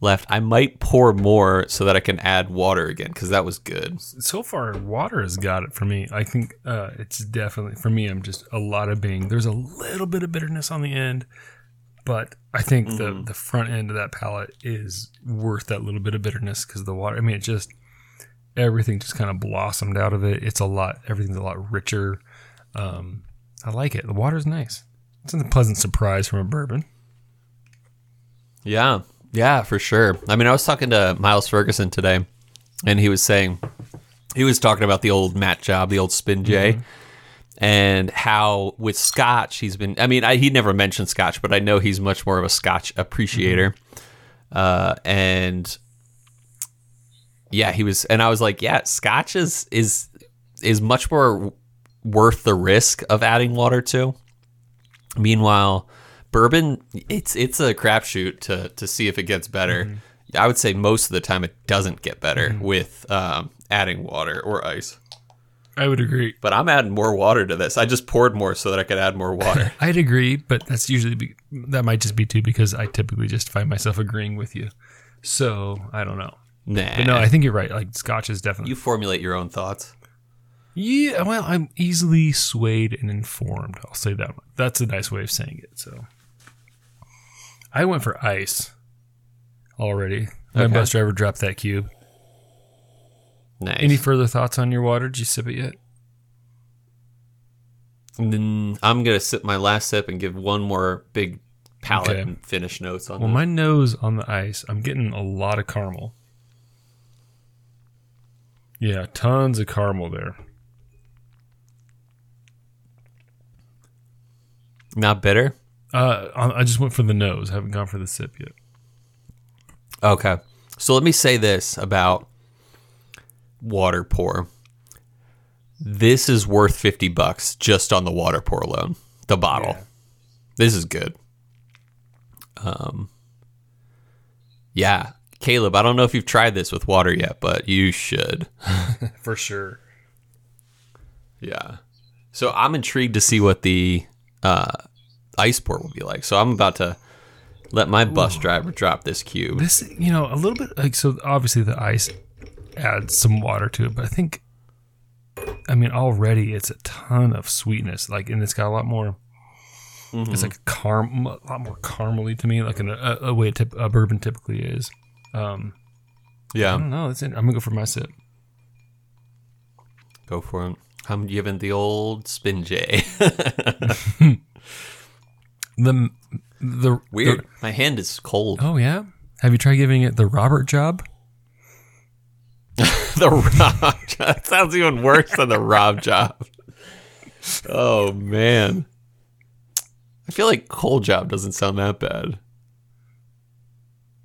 left. I might pour more so that I can add water again because that was good. so far water has got it for me. I think uh, it's definitely for me i'm just a lot of bing there's a little bit of bitterness on the end but i think the the front end of that palate is worth that little bit of bitterness because the water i mean it just everything just kind of blossomed out of it. It's a lot everything's a lot richer. Um, i like it. The water's nice. It's a pleasant surprise from a bourbon. Yeah, yeah, for sure. I mean, I was talking to Miles Ferguson today, and he was saying he was talking about the old Matt job, the old Spin J. And how with Scotch he's been. I mean, I, he never mentioned Scotch, but I know he's much more of a Scotch appreciator. Uh, and yeah, he was, and I was like, yeah, Scotch is is is much more worth the risk of adding water to. Meanwhile, bourbon it's it's a crapshoot to to see if it gets better. I would say most of the time it doesn't get better with um, adding water or ice. i would agree But I'm adding more water to this. I just poured more so that I could add more water. *laughs* I'd agree, but that's usually be, that might just be too because I typically just find myself agreeing with you. So I don't know. nah, But no, I think you're right. Like Scotch is definitely. you formulate your own thoughts. yeah, well, I'm easily swayed and informed. I'll say that. One. That's a nice way of saying it. So I went for ice already. My Okay. bus driver dropped that cube. Nice. Any further thoughts on your water? Did you sip it yet? And then I'm gonna sip my last sip and give one more big palate Okay. and finish notes on Well, my nose on the ice, I'm getting a lot of caramel. Yeah, tons of caramel there. Not bitter. Uh, I just went for the nose. I haven't gone for the sip yet. Okay. So let me say this about water pour. This is worth 50 bucks just on the water pour alone. The bottle. Yeah. This is good. Um Yeah, Caleb, I don't know if you've tried this with water yet, but you should. *laughs* For sure. Yeah. So I'm intrigued to see what the uh, ice port will be like. So I'm about to let my bus driver drop this cube. This, you know, a little bit like so. Obviously, the ice adds some water to it, but I think, I mean, already it's a ton of sweetness. Like, and it's got a lot more. It's like a, carm, a lot more caramely to me, like in a, a way a, tip, a bourbon typically is. Um, I Yeah, don't know. That's it. I'm gonna go for my sip. go for it. I'm giving the old spin J. *laughs* *laughs* The the Weird. My hand is cold. oh yeah. Have you tried giving it the Robert job? *laughs* the Rob job. Sounds even worse than the Rob job. Oh man. I feel like cold job doesn't sound that bad.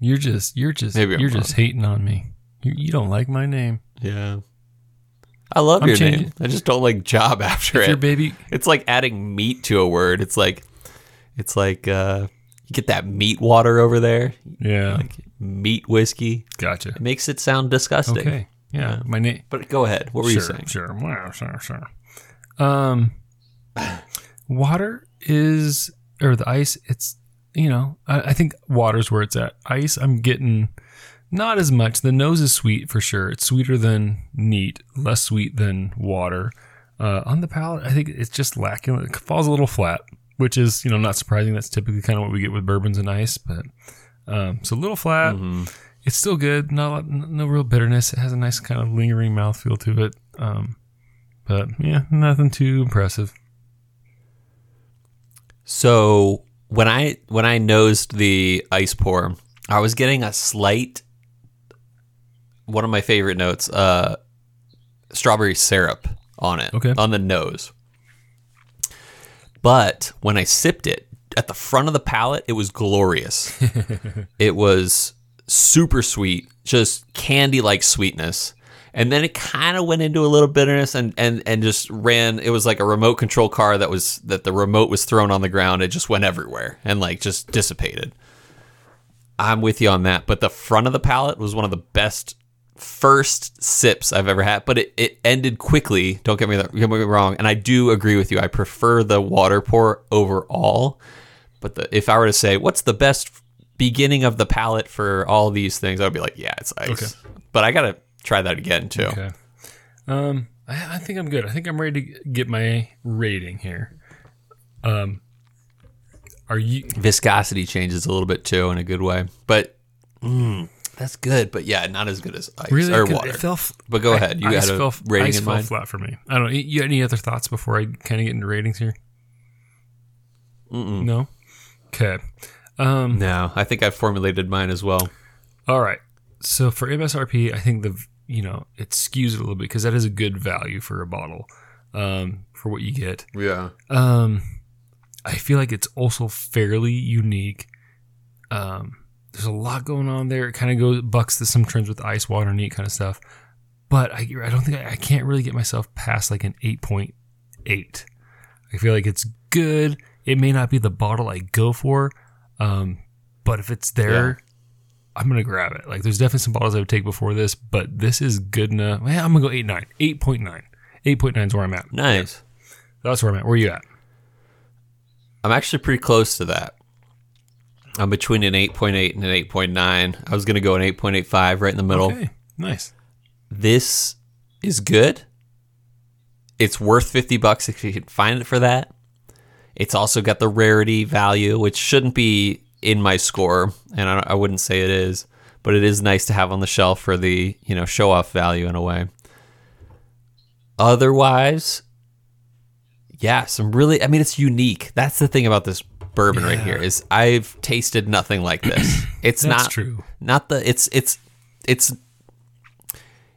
You're just you're just Maybe I'm you're just hating on me. You, you don't like my name. Yeah. I love I'm your changing- name. I just don't like job *laughs* after If it. your baby It's like adding meat to a word. It's like it's like uh you get that meat water over there, Yeah. like meat whiskey. gotcha. It makes it sound disgusting. Okay. Yeah. My name But go ahead. What were sure, you saying? Sure, wow, sure, sure. Um, water is, or the ice. It's you know, I, I think water's where it's at. Ice, I'm getting not as much. The nose is sweet for sure. It's sweeter than neat, less sweet than water. Uh, on the palate, I think it's just lacking. It falls a little flat, which is you know not surprising. That's typically kind of what we get with bourbons and ice, but um, so a little flat. It's still good. Not a lot, no real bitterness. It has a nice kind of lingering mouthfeel to it. Um, but yeah, nothing too impressive. So when I when I nosed the ice pour, I was getting a slight one of my favorite notes, uh strawberry syrup on it. Okay. On the nose. But when I sipped it, at the front of the palate, it was glorious. *laughs* it was super sweet, just candy like sweetness. And then it kind of went into a little bitterness and, and, and just ran. It was like a remote control car that was that the remote was thrown on the ground. It just went everywhere and like just dissipated. I'm with you on that. But the front of the palate was one of the best first sips I've ever had. But it, it ended quickly. Don't get me that get me wrong. And I do agree with you. I prefer the water pour overall. But the, if I were to say what's the best beginning of the palate for all these things, I would be like, yeah, it's ice. Okay. But I gotta try that again too. Okay. Um, I, I think I'm good. I think I'm ready to get my rating here. Um, are you? Viscosity changes a little bit too in a good way, but mm, that's good. But yeah, not as good as ice Really? or water. It fell, but go ahead. You ice had a fell, rating ice in fell mind. flat for me. I don't. know. You any other thoughts before I kind of get into ratings here? No. Okay. Um, No, I think I formulated mine as well. All right. So for MSRP, I think the you know it skews it a little bit because that is a good value for a bottle um, for what you get. Yeah. Um, I feel like it's also fairly unique. Um, there's a lot going on there. It kind of goes bucks to some trends with ice, water, neat kind of stuff. But I, I don't think I, I can't really get myself past like an eight point eight. I feel like it's good. It may not be the bottle I go for, um, but if it's there, I'm gonna grab it. Like there's definitely some bottles I would take before this, but this is good enough. Yeah, I'm gonna go eight nine, eight point nine. Eight point nine is where I'm at. Nice. That's where I'm at. Where are you at? I'm actually pretty close to that. I'm between an 8.8 and an 8.9. I was going to go an 8.85 right in the middle. Okay, nice. This is good. It's worth 50 bucks if you can find it for that. It's also got the rarity value, which shouldn't be in my score, and I, I wouldn't say it is, but it is nice to have on the shelf for the you know show off value in a way. Otherwise, yeah, some really. I mean, it's unique. That's the thing about this bourbon right here is I've tasted nothing like this. *clears throat* It's not true. Not the. It's it's it's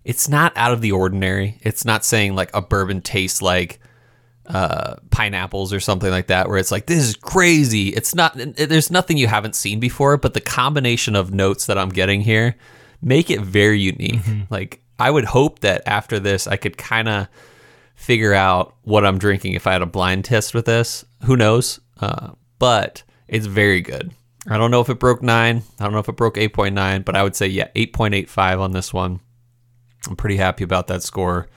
it's not out of the ordinary. It's not saying like a bourbon tastes like uh, pineapples or something like that, where it's like this is crazy. It's not. There's nothing you haven't seen before, but the combination of notes that I'm getting here make it very unique. Like I would hope that after this, I could kind of figure out what I'm drinking if I had a blind test with this. Who knows? Uh, but it's very good. I don't know if it broke nine. I don't know if it broke 8.9, but I would say, yeah, 8.85 on this one. I'm pretty happy about that score.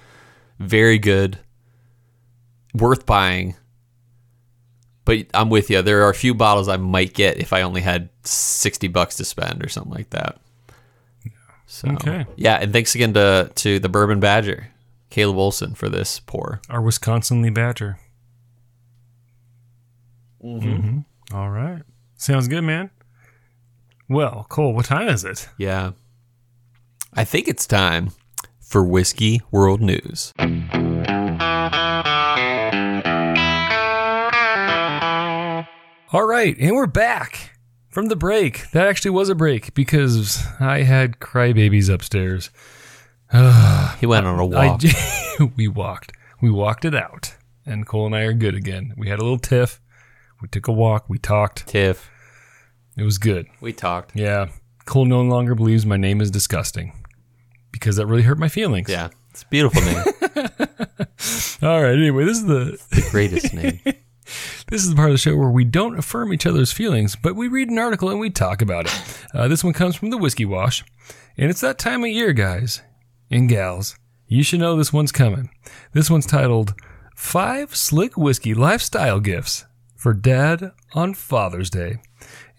Very good. Worth buying. But I'm with you. There are a few bottles I might get if I only had 60 bucks to spend or something like that. So, Okay. Yeah, and thanks again to, to the Bourbon Badger, Caleb Olson, for this pour. Our Wisconsin Badger. Mm-hmm. All right. Sounds good, man. Well, Cole, what time is it? Yeah. I think it's time for Whiskey World News. All right, and we're back from the break. That actually was a break because I had crybabies upstairs. He went on a *sighs* walk. I, *laughs* we walked. We walked it out, and Cole and I are good again. We had a little tiff. We took a walk. We talked. Tiff, It was good. we talked. Yeah. Cole no longer believes my name is disgusting because that really hurt my feelings. Yeah, it's a beautiful name. *laughs* *laughs* All right. Anyway, this is the the greatest name. *laughs* This is the part of the show where we don't affirm each other's feelings, but we read an article and we talk about it. Uh, this one comes from the Whiskey Wash, and it's that time of year, guys and gals. You should know this one's coming. This one's titled Five Slick Whiskey Lifestyle Gifts for Dad on Father's Day.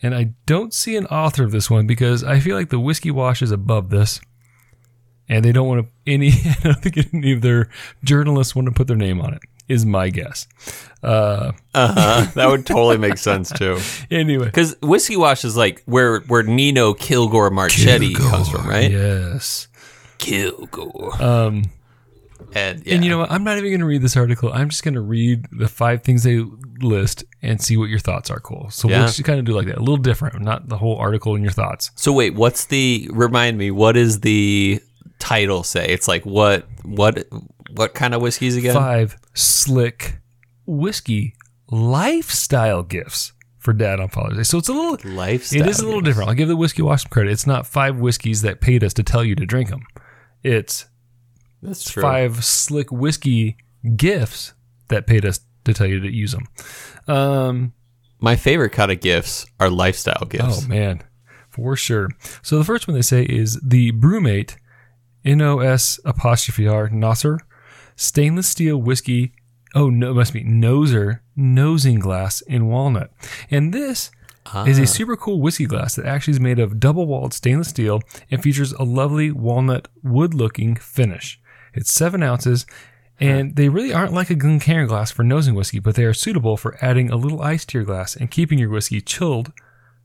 And I don't see an author of this one because I feel like the Whiskey Wash is above this. And they don't want to any *laughs* I don't think any of their journalists want to put their name on it, is my guess. Uh Uh huh. *laughs* That would totally make sense too. anyway. Because whiskey wash is like where where Nino Kilgore Marchetti comes from, right? Yes. Kilgore. Um, And, yeah. And you know what? I'm not even going to read this article. I'm just going to read the five things they list and see what your thoughts are. Cool. So Yeah. we'll just kind of do like that, a little different, not the whole article and your thoughts. So wait, what's the remind me? What is the title say? It's like what what what kind of whiskeys again? Five slick whiskey lifestyle gifts for Dad on Father's Day. So it's a little. Lifestyle. It is a little different. I'll give the whiskey wash some credit. It's not five whiskeys that paid us to tell you to drink them. It's That's true. five slick whiskey gifts that paid us to tell you to use them. Um, My favorite kind of gifts are lifestyle gifts. Oh man, for sure. So the first one they say is the BruMate NOS apostrophe R Nosser stainless steel whiskey. Oh no, it must be Noser nosing glass in walnut, and this is a super cool whiskey glass that actually is made of double walled stainless steel and features a lovely walnut wood looking finish. It's seven ounces. And they really aren't like a Glencairn glass for nosing whiskey, but they are suitable for adding a little ice to your glass and keeping your whiskey chilled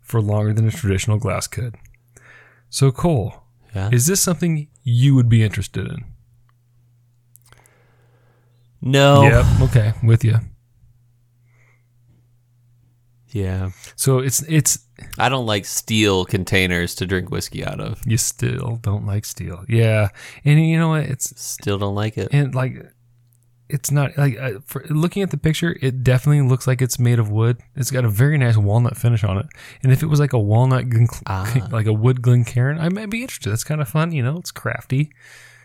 for longer than a traditional glass could. So, Cole, Yeah. is this something you would be interested in? No. Yep. Okay, with you. Yeah. So it's it's I don't like steel containers to drink whiskey out of. you still don't like steel, yeah. And you know what? It's Still don't like it. and like it's not like uh, for looking at the picture, it definitely looks like it's made of wood. It's got a very nice walnut finish on it. And if it was like a walnut, Glen- *laughs* Ah. like a wood Glencairn, I might be interested. That's kind of fun, you know. It's crafty.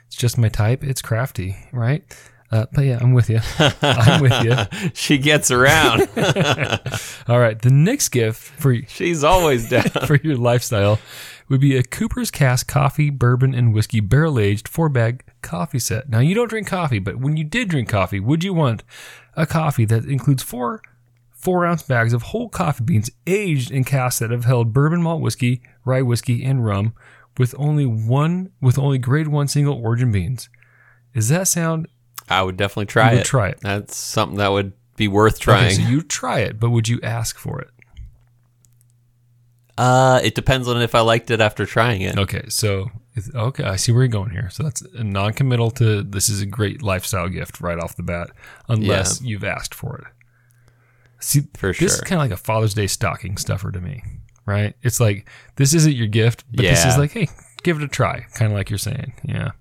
It's just my type. It's crafty, right? Uh, but yeah, I'm with you. *laughs* I'm with you. she gets around. *laughs* All right, the next gift for She's always down. for your lifestyle would be a Cooper's Cask coffee, bourbon, and whiskey barrel aged four bag coffee set. Now, you don't drink coffee, but when you did drink coffee, would you want a coffee that includes four four ounce bags of whole coffee beans aged in casks that have held bourbon malt whiskey, rye whiskey, and rum with only one with only grade one single origin beans? Does that sound? I would definitely try would it. try it. That's something that would be worth trying. Okay, so you try it, but would you ask for it? uh, it depends on if I liked it after trying it. Okay, so it's- okay, I see where you're going here. So that's non-committal to this is a great lifestyle gift right off the bat, unless you've asked for it. See, For this is kind of like a Father's Day stocking stuffer to me, right? It's like this isn't your gift, but this is like, hey, give it a try, kind of like you're saying, yeah.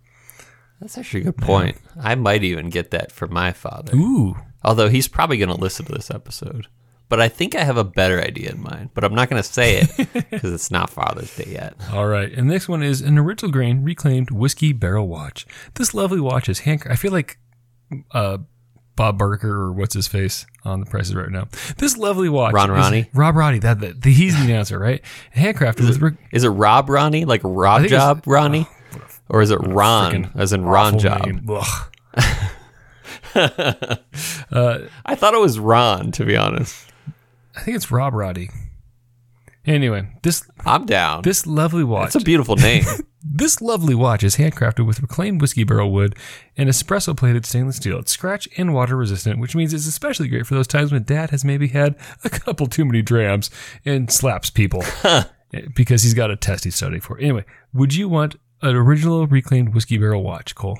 That's actually a good point. I might even get that for my father. Ooh, Although he's probably going to listen to this episode. But I think I have a better idea in mind. But I'm not going to say it *laughs* because it's not Father's Day yet. All right, and the next one is an original grain reclaimed whiskey barrel watch. This lovely watch is hand. I feel like uh, Bob Barker or what's his face on the prices right now. This lovely watch, Ron Ronnie? Rob Roddy. That, that he's the announcer, right? Handcrafted with Rick, Is it Rob Ronnie, like Rob Job Ronnie, or is it Ron, as in Ron Job? Ugh. *laughs* I thought it was Ron, to be honest. I think it's Rob Roddy. Anyway, this I'm down. this lovely watch. It's a beautiful name. *laughs* This lovely watch is handcrafted with reclaimed whiskey barrel wood and espresso plated stainless steel. It's scratch and water resistant, which means it's especially great for those times when dad has maybe had a couple too many drams and slaps people *laughs* because he's got a test he's studying for. Anyway, would you want an original reclaimed whiskey barrel watch, Cole?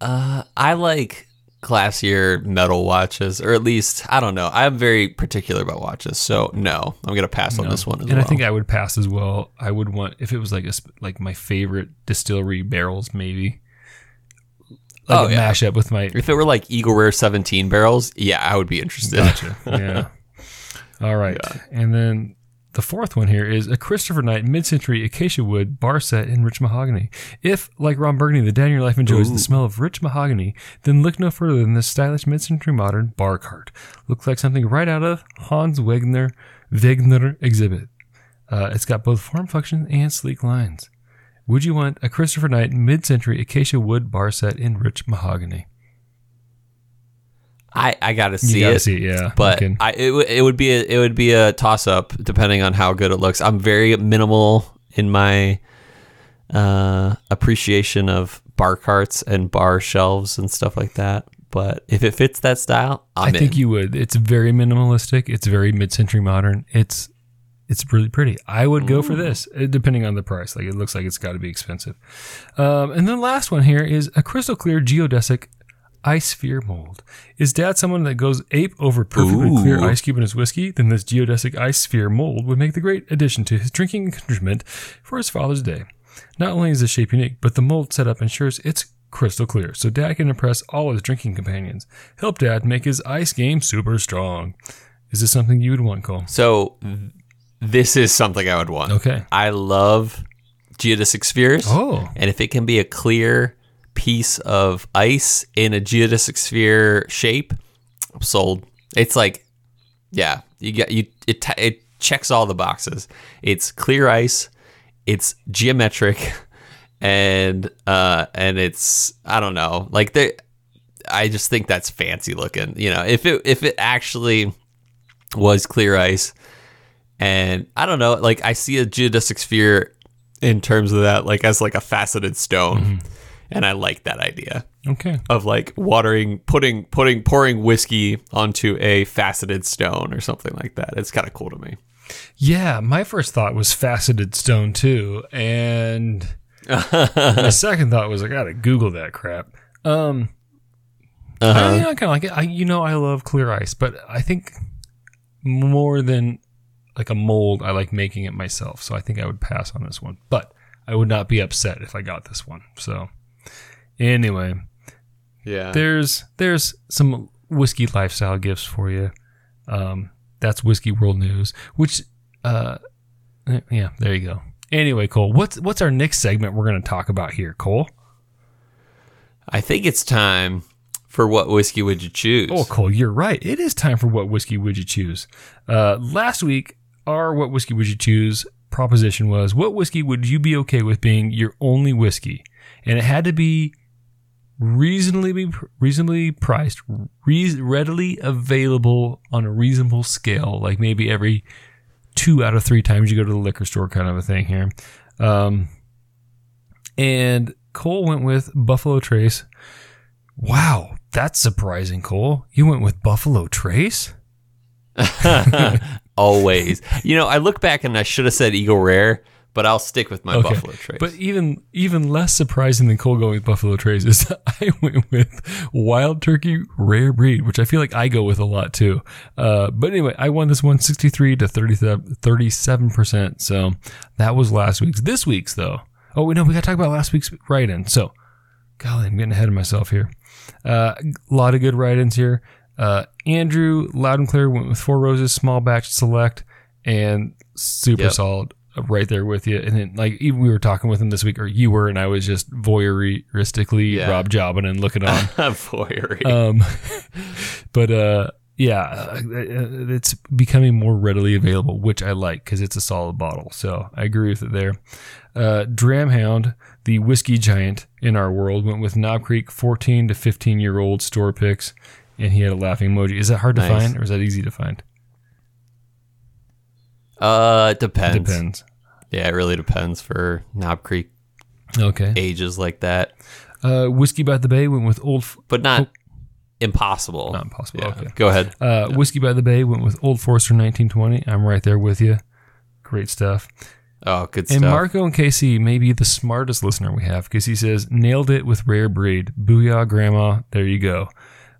Uh, I like classier metal watches, or at least I don't know. I'm very particular about watches, so no, I'm gonna pass on this one as and well. I think I would pass as well. I would want if it was like a like my favorite distillery barrels, maybe. Like Oh, a yeah. mashup with my if it were like Eagle Rare 17 barrels, yeah, I would be interested. Gotcha. yeah. *laughs* All right. And then the fourth one here is a Christopher Knight mid-century acacia wood bar set in rich mahogany. If, like Ron Burgundy, the in your life enjoys Ooh. the smell of rich mahogany, then look no further than this stylish mid-century modern bar cart. Looks like something right out of Hans Wegner Wegner exhibit. Uh, it's got both form, function, and sleek lines. Would you want a Christopher Knight mid-century acacia wood bar set in rich mahogany? I, I gotta You see gotta it. see it, yeah. but I, it, w- it would be a, it would be a toss up depending on how good it looks. I'm very minimal in my uh, appreciation of bar carts and bar shelves and stuff like that. But if it fits that style, I'm I think in. you would. It's very minimalistic. It's very mid-century modern. It's it's really pretty. I would go for this, uh, depending on the price. Like it looks like it's got to be expensive. Um, and then the last one here is a crystal clear geodesic ice sphere mold. Is Dad someone that goes ape over perfectly clear ice cube in his whiskey? Then this geodesic ice sphere mold would make the great addition to his drinking accoutrement for his Father's Day. Not only is the shape unique, but the mold setup ensures it's crystal clear, so Dad can impress all his drinking companions. Help Dad make his ice game super strong. Is this something you would want, Cole? so. This is something I would want. Okay. I love geodesic spheres. Oh, And if it can be a clear piece of ice in a geodesic sphere shape, I'm sold. It's like, yeah, you get you. It t- it checks all the boxes. It's clear ice. It's geometric, *laughs* and uh, and it's I don't know, like they. I just think that's fancy looking. You know, if it if it actually was clear ice, and I don't know, like I see a geodesic sphere in terms of that, like as like a faceted stone, and I like that idea okay. of like watering, putting, putting, pouring whiskey onto a faceted stone or something like that. It's kind of cool to me. Yeah, my first thought was faceted stone too, and *laughs* my second thought was I gotta Google that crap. Um, I, you know, I kind of like it. I, you know, I love clear ice, but I think more than like a mold, I like making it myself. So I think I would pass on this one, but I would not be upset if I got this one. So anyway, Yeah. there's there's some whiskey lifestyle gifts for you. Um, that's whiskey world news. Which, uh, yeah, there you go. Anyway, Cole, what's what's our next segment we're going to talk about here, Cole? I think it's time for what whiskey would you choose? Oh, Cole, you're right. It is time for what whiskey would you choose? Uh, last week, our what whiskey would you choose proposition was what whiskey would you be okay with being your only whiskey, and it had to be reasonably reasonably priced, re- readily available on a reasonable scale, like maybe every two out of three times you go to the liquor store, kind of a thing here. Um, and Cole went with Buffalo Trace. Wow, that's surprising, Cole. You went with Buffalo Trace? *laughs* Always. You know, I look back and I should have said Eagle Rare, but I'll stick with my Okay. Buffalo Trace. But even even less surprising than Cole going with Buffalo Trace is *laughs* I went with Wild Turkey Rare Breed, which I feel like I go with a lot too. Uh, but anyway, I won this one 63 to 37 percent. So that was last week's. This week's though. Oh, we know we got to talk about last week's write-in. So, golly, I'm getting ahead of myself here. Uh, a lot of good write-ins here. Uh, Andrew Loud and Clear went with Four Roses, small batch select, and super Yep. solid. Right there with you. And then, like, even we were talking with him this week, or you were, and I was just voyeuristically Yeah. Rob jobbing and looking on. *laughs* Voyeury. um, *laughs* but uh, yeah, uh, it's becoming more readily available, which I like because it's a solid bottle. So I agree with it there. Uh, Dramhound, the whiskey giant in our world, went with Knob Creek 14 to 15 year old store picks, and he had a laughing emoji. Is that hard to Nice. find, or is that easy to find? Uh, it depends. Depends. Yeah, it really depends for Knob Creek Okay. ages like that, Uh, Whiskey by the Bay went with Old. F- but not impossible. not impossible. Yeah. Okay. Go ahead. Uh, Whiskey by the Bay went with Old Forester 1920. I'm right there with you. Great stuff. Oh, good And stuff. Marco and KC may be the smartest listener we have because he says, nailed it with rare breed. Booyah, grandma. There you go.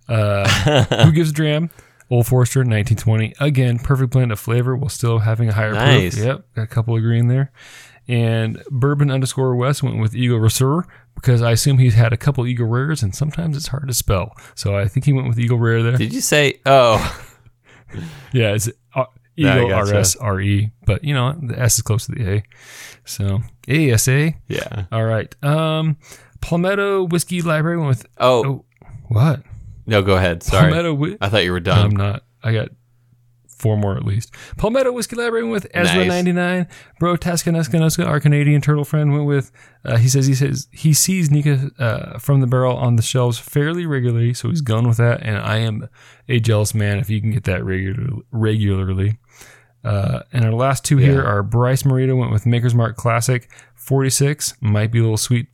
Uh, *laughs* who gives a dram? Old Forester, 1920. Again, perfect blend of flavor while still having a higher Nice. proof. Yep, got a couple agreeing there. And Bourbon underscore West went with Eagle Reserve because I assume he's had a couple Eagle Rares and sometimes it's hard to spell. So I think he went with Eagle Rare there. Did you say? Oh, *laughs* Yeah, it's uh, Eagle. R S R E, but you know the S is close to the A. So A S A. yeah. All right. Um, Palmetto Whiskey Library went with Oh, oh what? No. Go ahead. Sorry. Palmetto. Whi- I thought you were done. I'm not. I got four more at least. Palmetto was collaborating with Ezra Nice. 99. Bro Taskanuska, our Canadian turtle friend, went with. Uh, he says he says he sees Nikka uh, from the barrel on the shelves fairly regularly, so he's gone with that. And I am a jealous man if you can get that regular, regularly. Uh, and our last two here are Bryce Morita went with Maker's Mark Classic 46. Might be a little sweet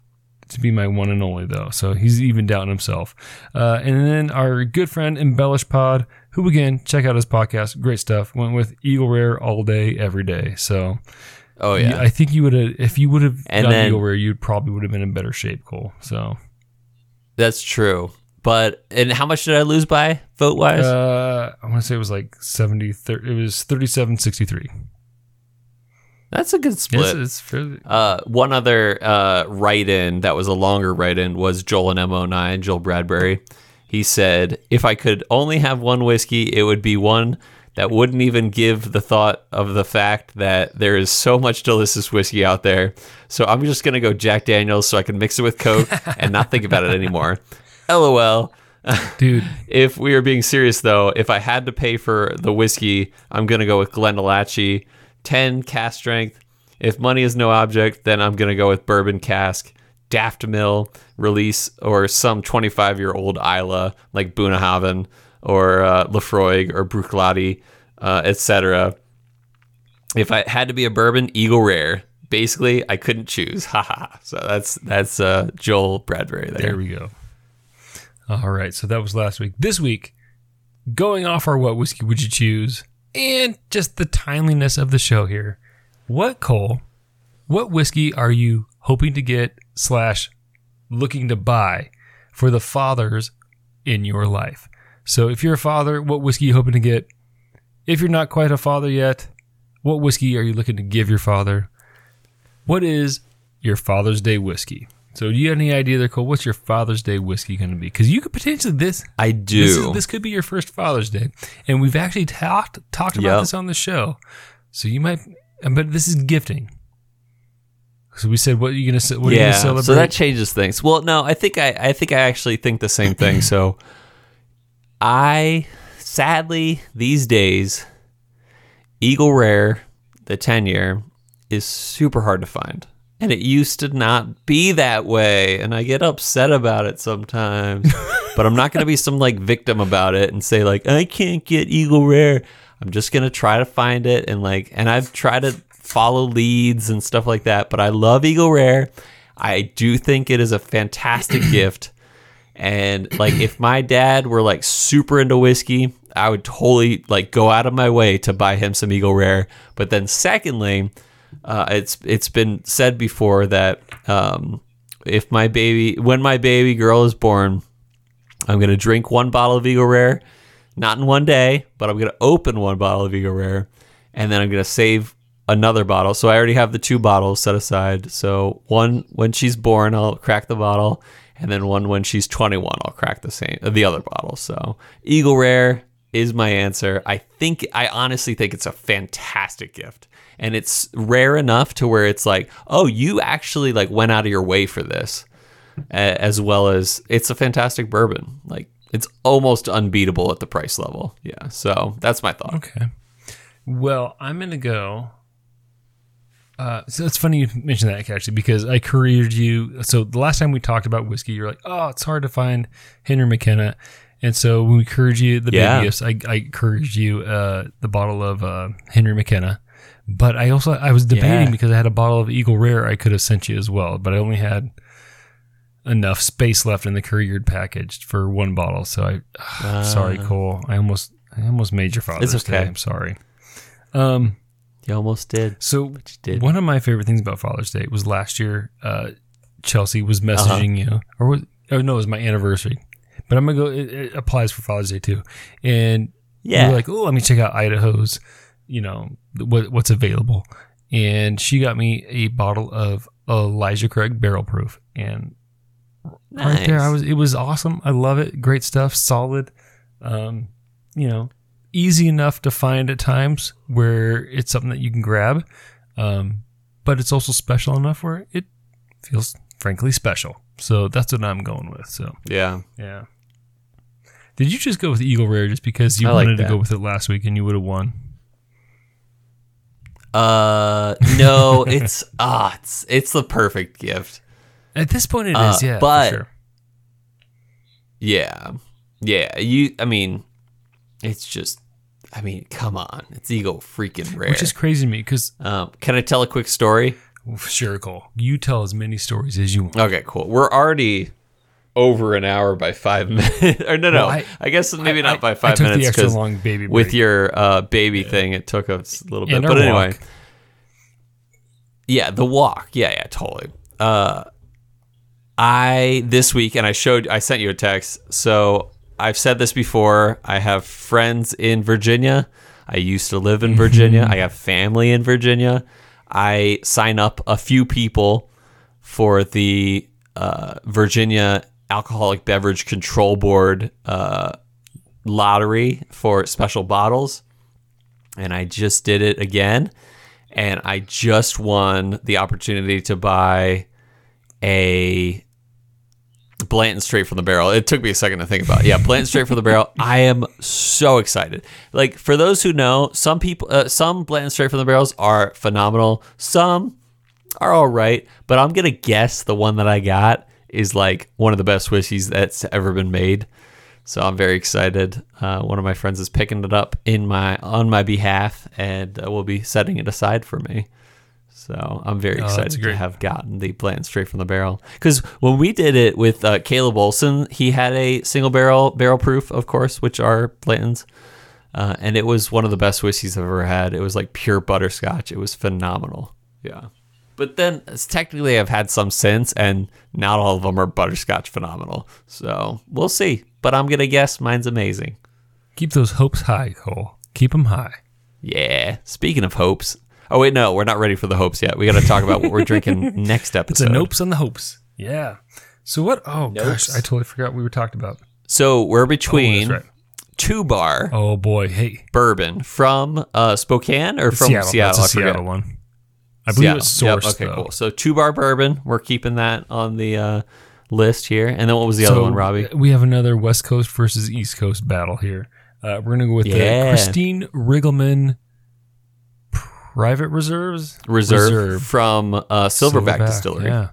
to be my one and only though, so he's even doubting himself. Uh, and then our good friend Embellish Pod, who again check out his podcast, great stuff. Went with Eagle Rare all day, every day. So Oh yeah. I think you would have if you would have done then- Eagle Rare, you probably would have been in better shape, Cole. So That's true. But and how much did I lose by vote wise? uh, I want to say it was like 70, thir- it was 37 63. That's a good split. it's fairly. Uh, one other uh, write-in that was a longer write-in was Joel and Mo9, Joel Bradbury. He said, "If I could only have one whiskey, it would be one that wouldn't even give the thought of the fact that there is so much delicious whiskey out there. So I'm just gonna go Jack Daniels so I can mix it with Coke and not think about it anymore." *laughs* LOL. Dude, *laughs* If we are being serious, though, if I had to pay for the whiskey, I'm going to go with GlenAllachie, 10 cask strength. If money is no object, then I'm going to go with bourbon cask, Daft Mill release, or some 25 year old Islay like Bunnahabhain or uh, Laphroaig or Bruichladdich, uh, etc. If I had to be a bourbon, Eagle Rare. Basically, I couldn't choose. *laughs* Haha. so that's that's uh, Joel Bradbury there. There we go. All right, so that was last week. This week, going off our what whiskey would you choose, and just the timeliness of the show here. What Cole? What whiskey are you hoping to get slash looking to buy for the fathers in your life? So if you're a father, what whiskey you hoping to get? If you're not quite a father yet, what whiskey are you looking to give your father? What is your Father's Day whiskey? So, do you have any idea there, Cole? What's your Father's Day whiskey going to be? Because you could potentially this I do. this, is, this could be your first Father's Day, and we've actually talked talked about Yep. this on the show. So you might, uh, but this is gifting. So we said, what are you going to what are you going yeah, to celebrate? so that changes things. Well, no, I think I, I think I actually think the same thing. So, I sadly these days, Eagle Rare, the ten year, is super hard to find, and it used to not be that way, and I get upset about it sometimes. *laughs* but I'm not going to be some like victim about it and say like I can't get Eagle Rare. I'm just gonna try to find it and like, and I've tried to follow leads and stuff like that. But I love Eagle Rare. I do think it is a fantastic *clears throat* gift. And like, if my dad were like super into whiskey, I would totally like go out of my way to buy him some Eagle Rare. But then, secondly, uh, it's it's been said before that um, if my baby, when my baby girl is born, I'm gonna drink one bottle of Eagle Rare, not in one day, but I'm gonna open one bottle of Eagle Rare, and then I'm gonna save another bottle. So I already have the two bottles set aside. So one when she's born, I'll crack the bottle, and then one when she's 21, I'll crack the same the other bottle. So Eagle Rare is my answer. I think I honestly think it's a fantastic gift. And it's rare enough to where it's like, "Oh, you actually like went out of your way for this." As well as it's a fantastic bourbon. Like it's almost unbeatable at the price level. Yeah. So, that's my thought. Okay. Well, I'm gonna go. Uh, so it's funny you mentioned that actually because I careered you. So the last time we talked about whiskey, you're like, "Oh, it's hard to find Henry McKenna," and so when we couriered you the Yeah. baby gifts, I, I couriered you uh, the bottle of uh, Henry McKenna. But I also I was debating Yeah. because I had a bottle of Eagle Rare I could have sent you as well, but I only had enough space left in the couriered package for one bottle. So I, sorry, Cole. I almost I almost made your father's It's okay. Day. I'm sorry. Um. You almost did. So did. one of my favorite things about Father's Day was last year. Uh, Chelsea was Uh-huh. messaging you, or was oh no, it was my anniversary. But I'm gonna go. It, it applies for Father's Day too. And Yeah. you were like, oh, let me check out Idaho's. You know what what's available. And she got me a bottle of Elijah Craig Barrel Proof, and right there, I was. It was awesome. I love it. Great stuff. Solid. Um, you know, easy enough to find at times where it's something that you can grab. Um, but it's also special enough where it feels frankly special. So that's what I'm going with. So Yeah. yeah. Did you just go with Eagle Rare just because you I like wanted to go with it last week and you would have won? Uh no, *laughs* it's ah, it's it's the perfect gift. At this point, it is. Uh, yeah, but- for sure. Yeah. Yeah. You I mean, it's just I mean, come on. It's Eagle freaking rare. Which is crazy to me because um, can I tell a quick story? sure, Cole, you tell as many stories as you want. Okay, cool. We're already over an hour by five *laughs* minutes. or no, no. Well, I- I, guess maybe I- not I- by I five took the minutes extra 'cause long baby with your uh, baby thing, it took us a little bit. And But anyway, walk. yeah, the walk. Yeah, yeah, totally. Uh, I this week, and I showed, I sent you a text. So I've said this before. I have friends in Virginia. I used to live in Virginia. I have family in Virginia. I sign up a few people for the uh, Virginia Alcoholic Beverage Control Board uh, lottery for special bottles. And I just did it again. And I just won the opportunity to buy a Blanton straight from the barrel. It took me a second to think about. It. Yeah, Blanton straight from the barrel. *laughs* I am so excited. Like for those who know, some people, uh, some Blanton straight from the barrels are phenomenal. Some are all right, but I'm gonna guess the one that I got is like one of the best whiskeys that's ever been made. So I'm very excited. Uh, one of my friends is picking it up in my on my behalf, and uh, will be setting it aside for me. So I'm very Oh, excited to have gotten the Blanton straight from the barrel. Because when we did it with uh, Caleb Olson, he had a single barrel barrel proof, of course, which are Blanton's, uh, and it was one of the best whiskeys I've ever had. It was like pure butterscotch. It was phenomenal. Yeah. But then technically, I've had some since, and not all of them are butterscotch phenomenal. So we'll see. But I'm gonna guess mine's amazing. Keep those hopes high, Cole. Keep them high. Yeah. Speaking of hopes. Oh wait, no, we're not ready for the hopes yet. We got to talk about what we're drinking *laughs* next episode. It's a nopes on the hopes. Yeah. So what? Oh gosh, I totally forgot what we were talking about. So we're Oh, between that's right. two bar Oh boy, hey, bourbon from uh, Spokane or from Seattle. That's a I forget. Seattle one. I believe Seattle. it's Yep, sourced. Okay, though. cool. So two bar bourbon. We're keeping that on the uh, list here. And then what was the other one, Robbie? We have another West Coast versus East Coast battle here. Uh, we're gonna go with the Christine Riggleman Private Reserves Reserve, from uh, Silverback, Distillery, Yeah.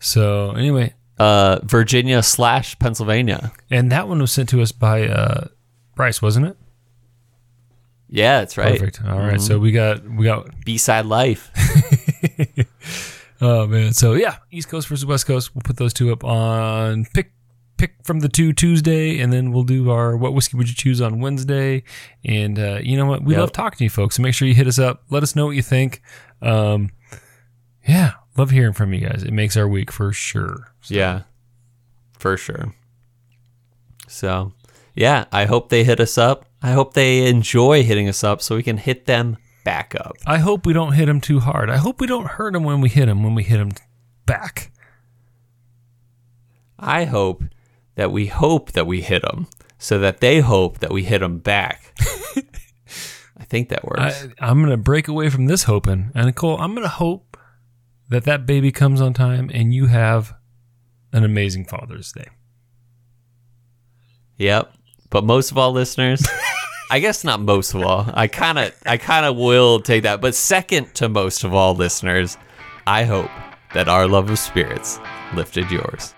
So anyway, uh, Virginia slash Pennsylvania. and that one was sent to us by uh, Bryce, wasn't it? Yeah, that's right. Perfect. All right, So we got we got B side life. *laughs* Oh man, so yeah, East Coast versus West Coast. We'll put those two up on pick pick from the two Tuesday, and then we'll do our what whiskey would you choose on Wednesday. And uh, you know what, we Yep. love talking to you folks. So make sure you hit us up. Let us know what you think. Um, yeah, love hearing from you guys. It makes our week for sure. Yeah, for sure. So, yeah, I hope they hit us up. I hope they enjoy hitting us up so we can hit them back up. I hope we don't hit them too hard. I hope we don't hurt them when we hit them. When we hit them back. I hope that we hope that we hit them so that they hope that we hit them back. *laughs* I think that works. I, I'm going to break away from this hoping. And Cole, I'm going to hope that that baby comes on time and you have an amazing Father's Day. Yep. But most of all, listeners, *laughs* I guess not most of all. I kind of, I kind of will take that. But second to most of all, listeners, I hope that our love of spirits lifted yours.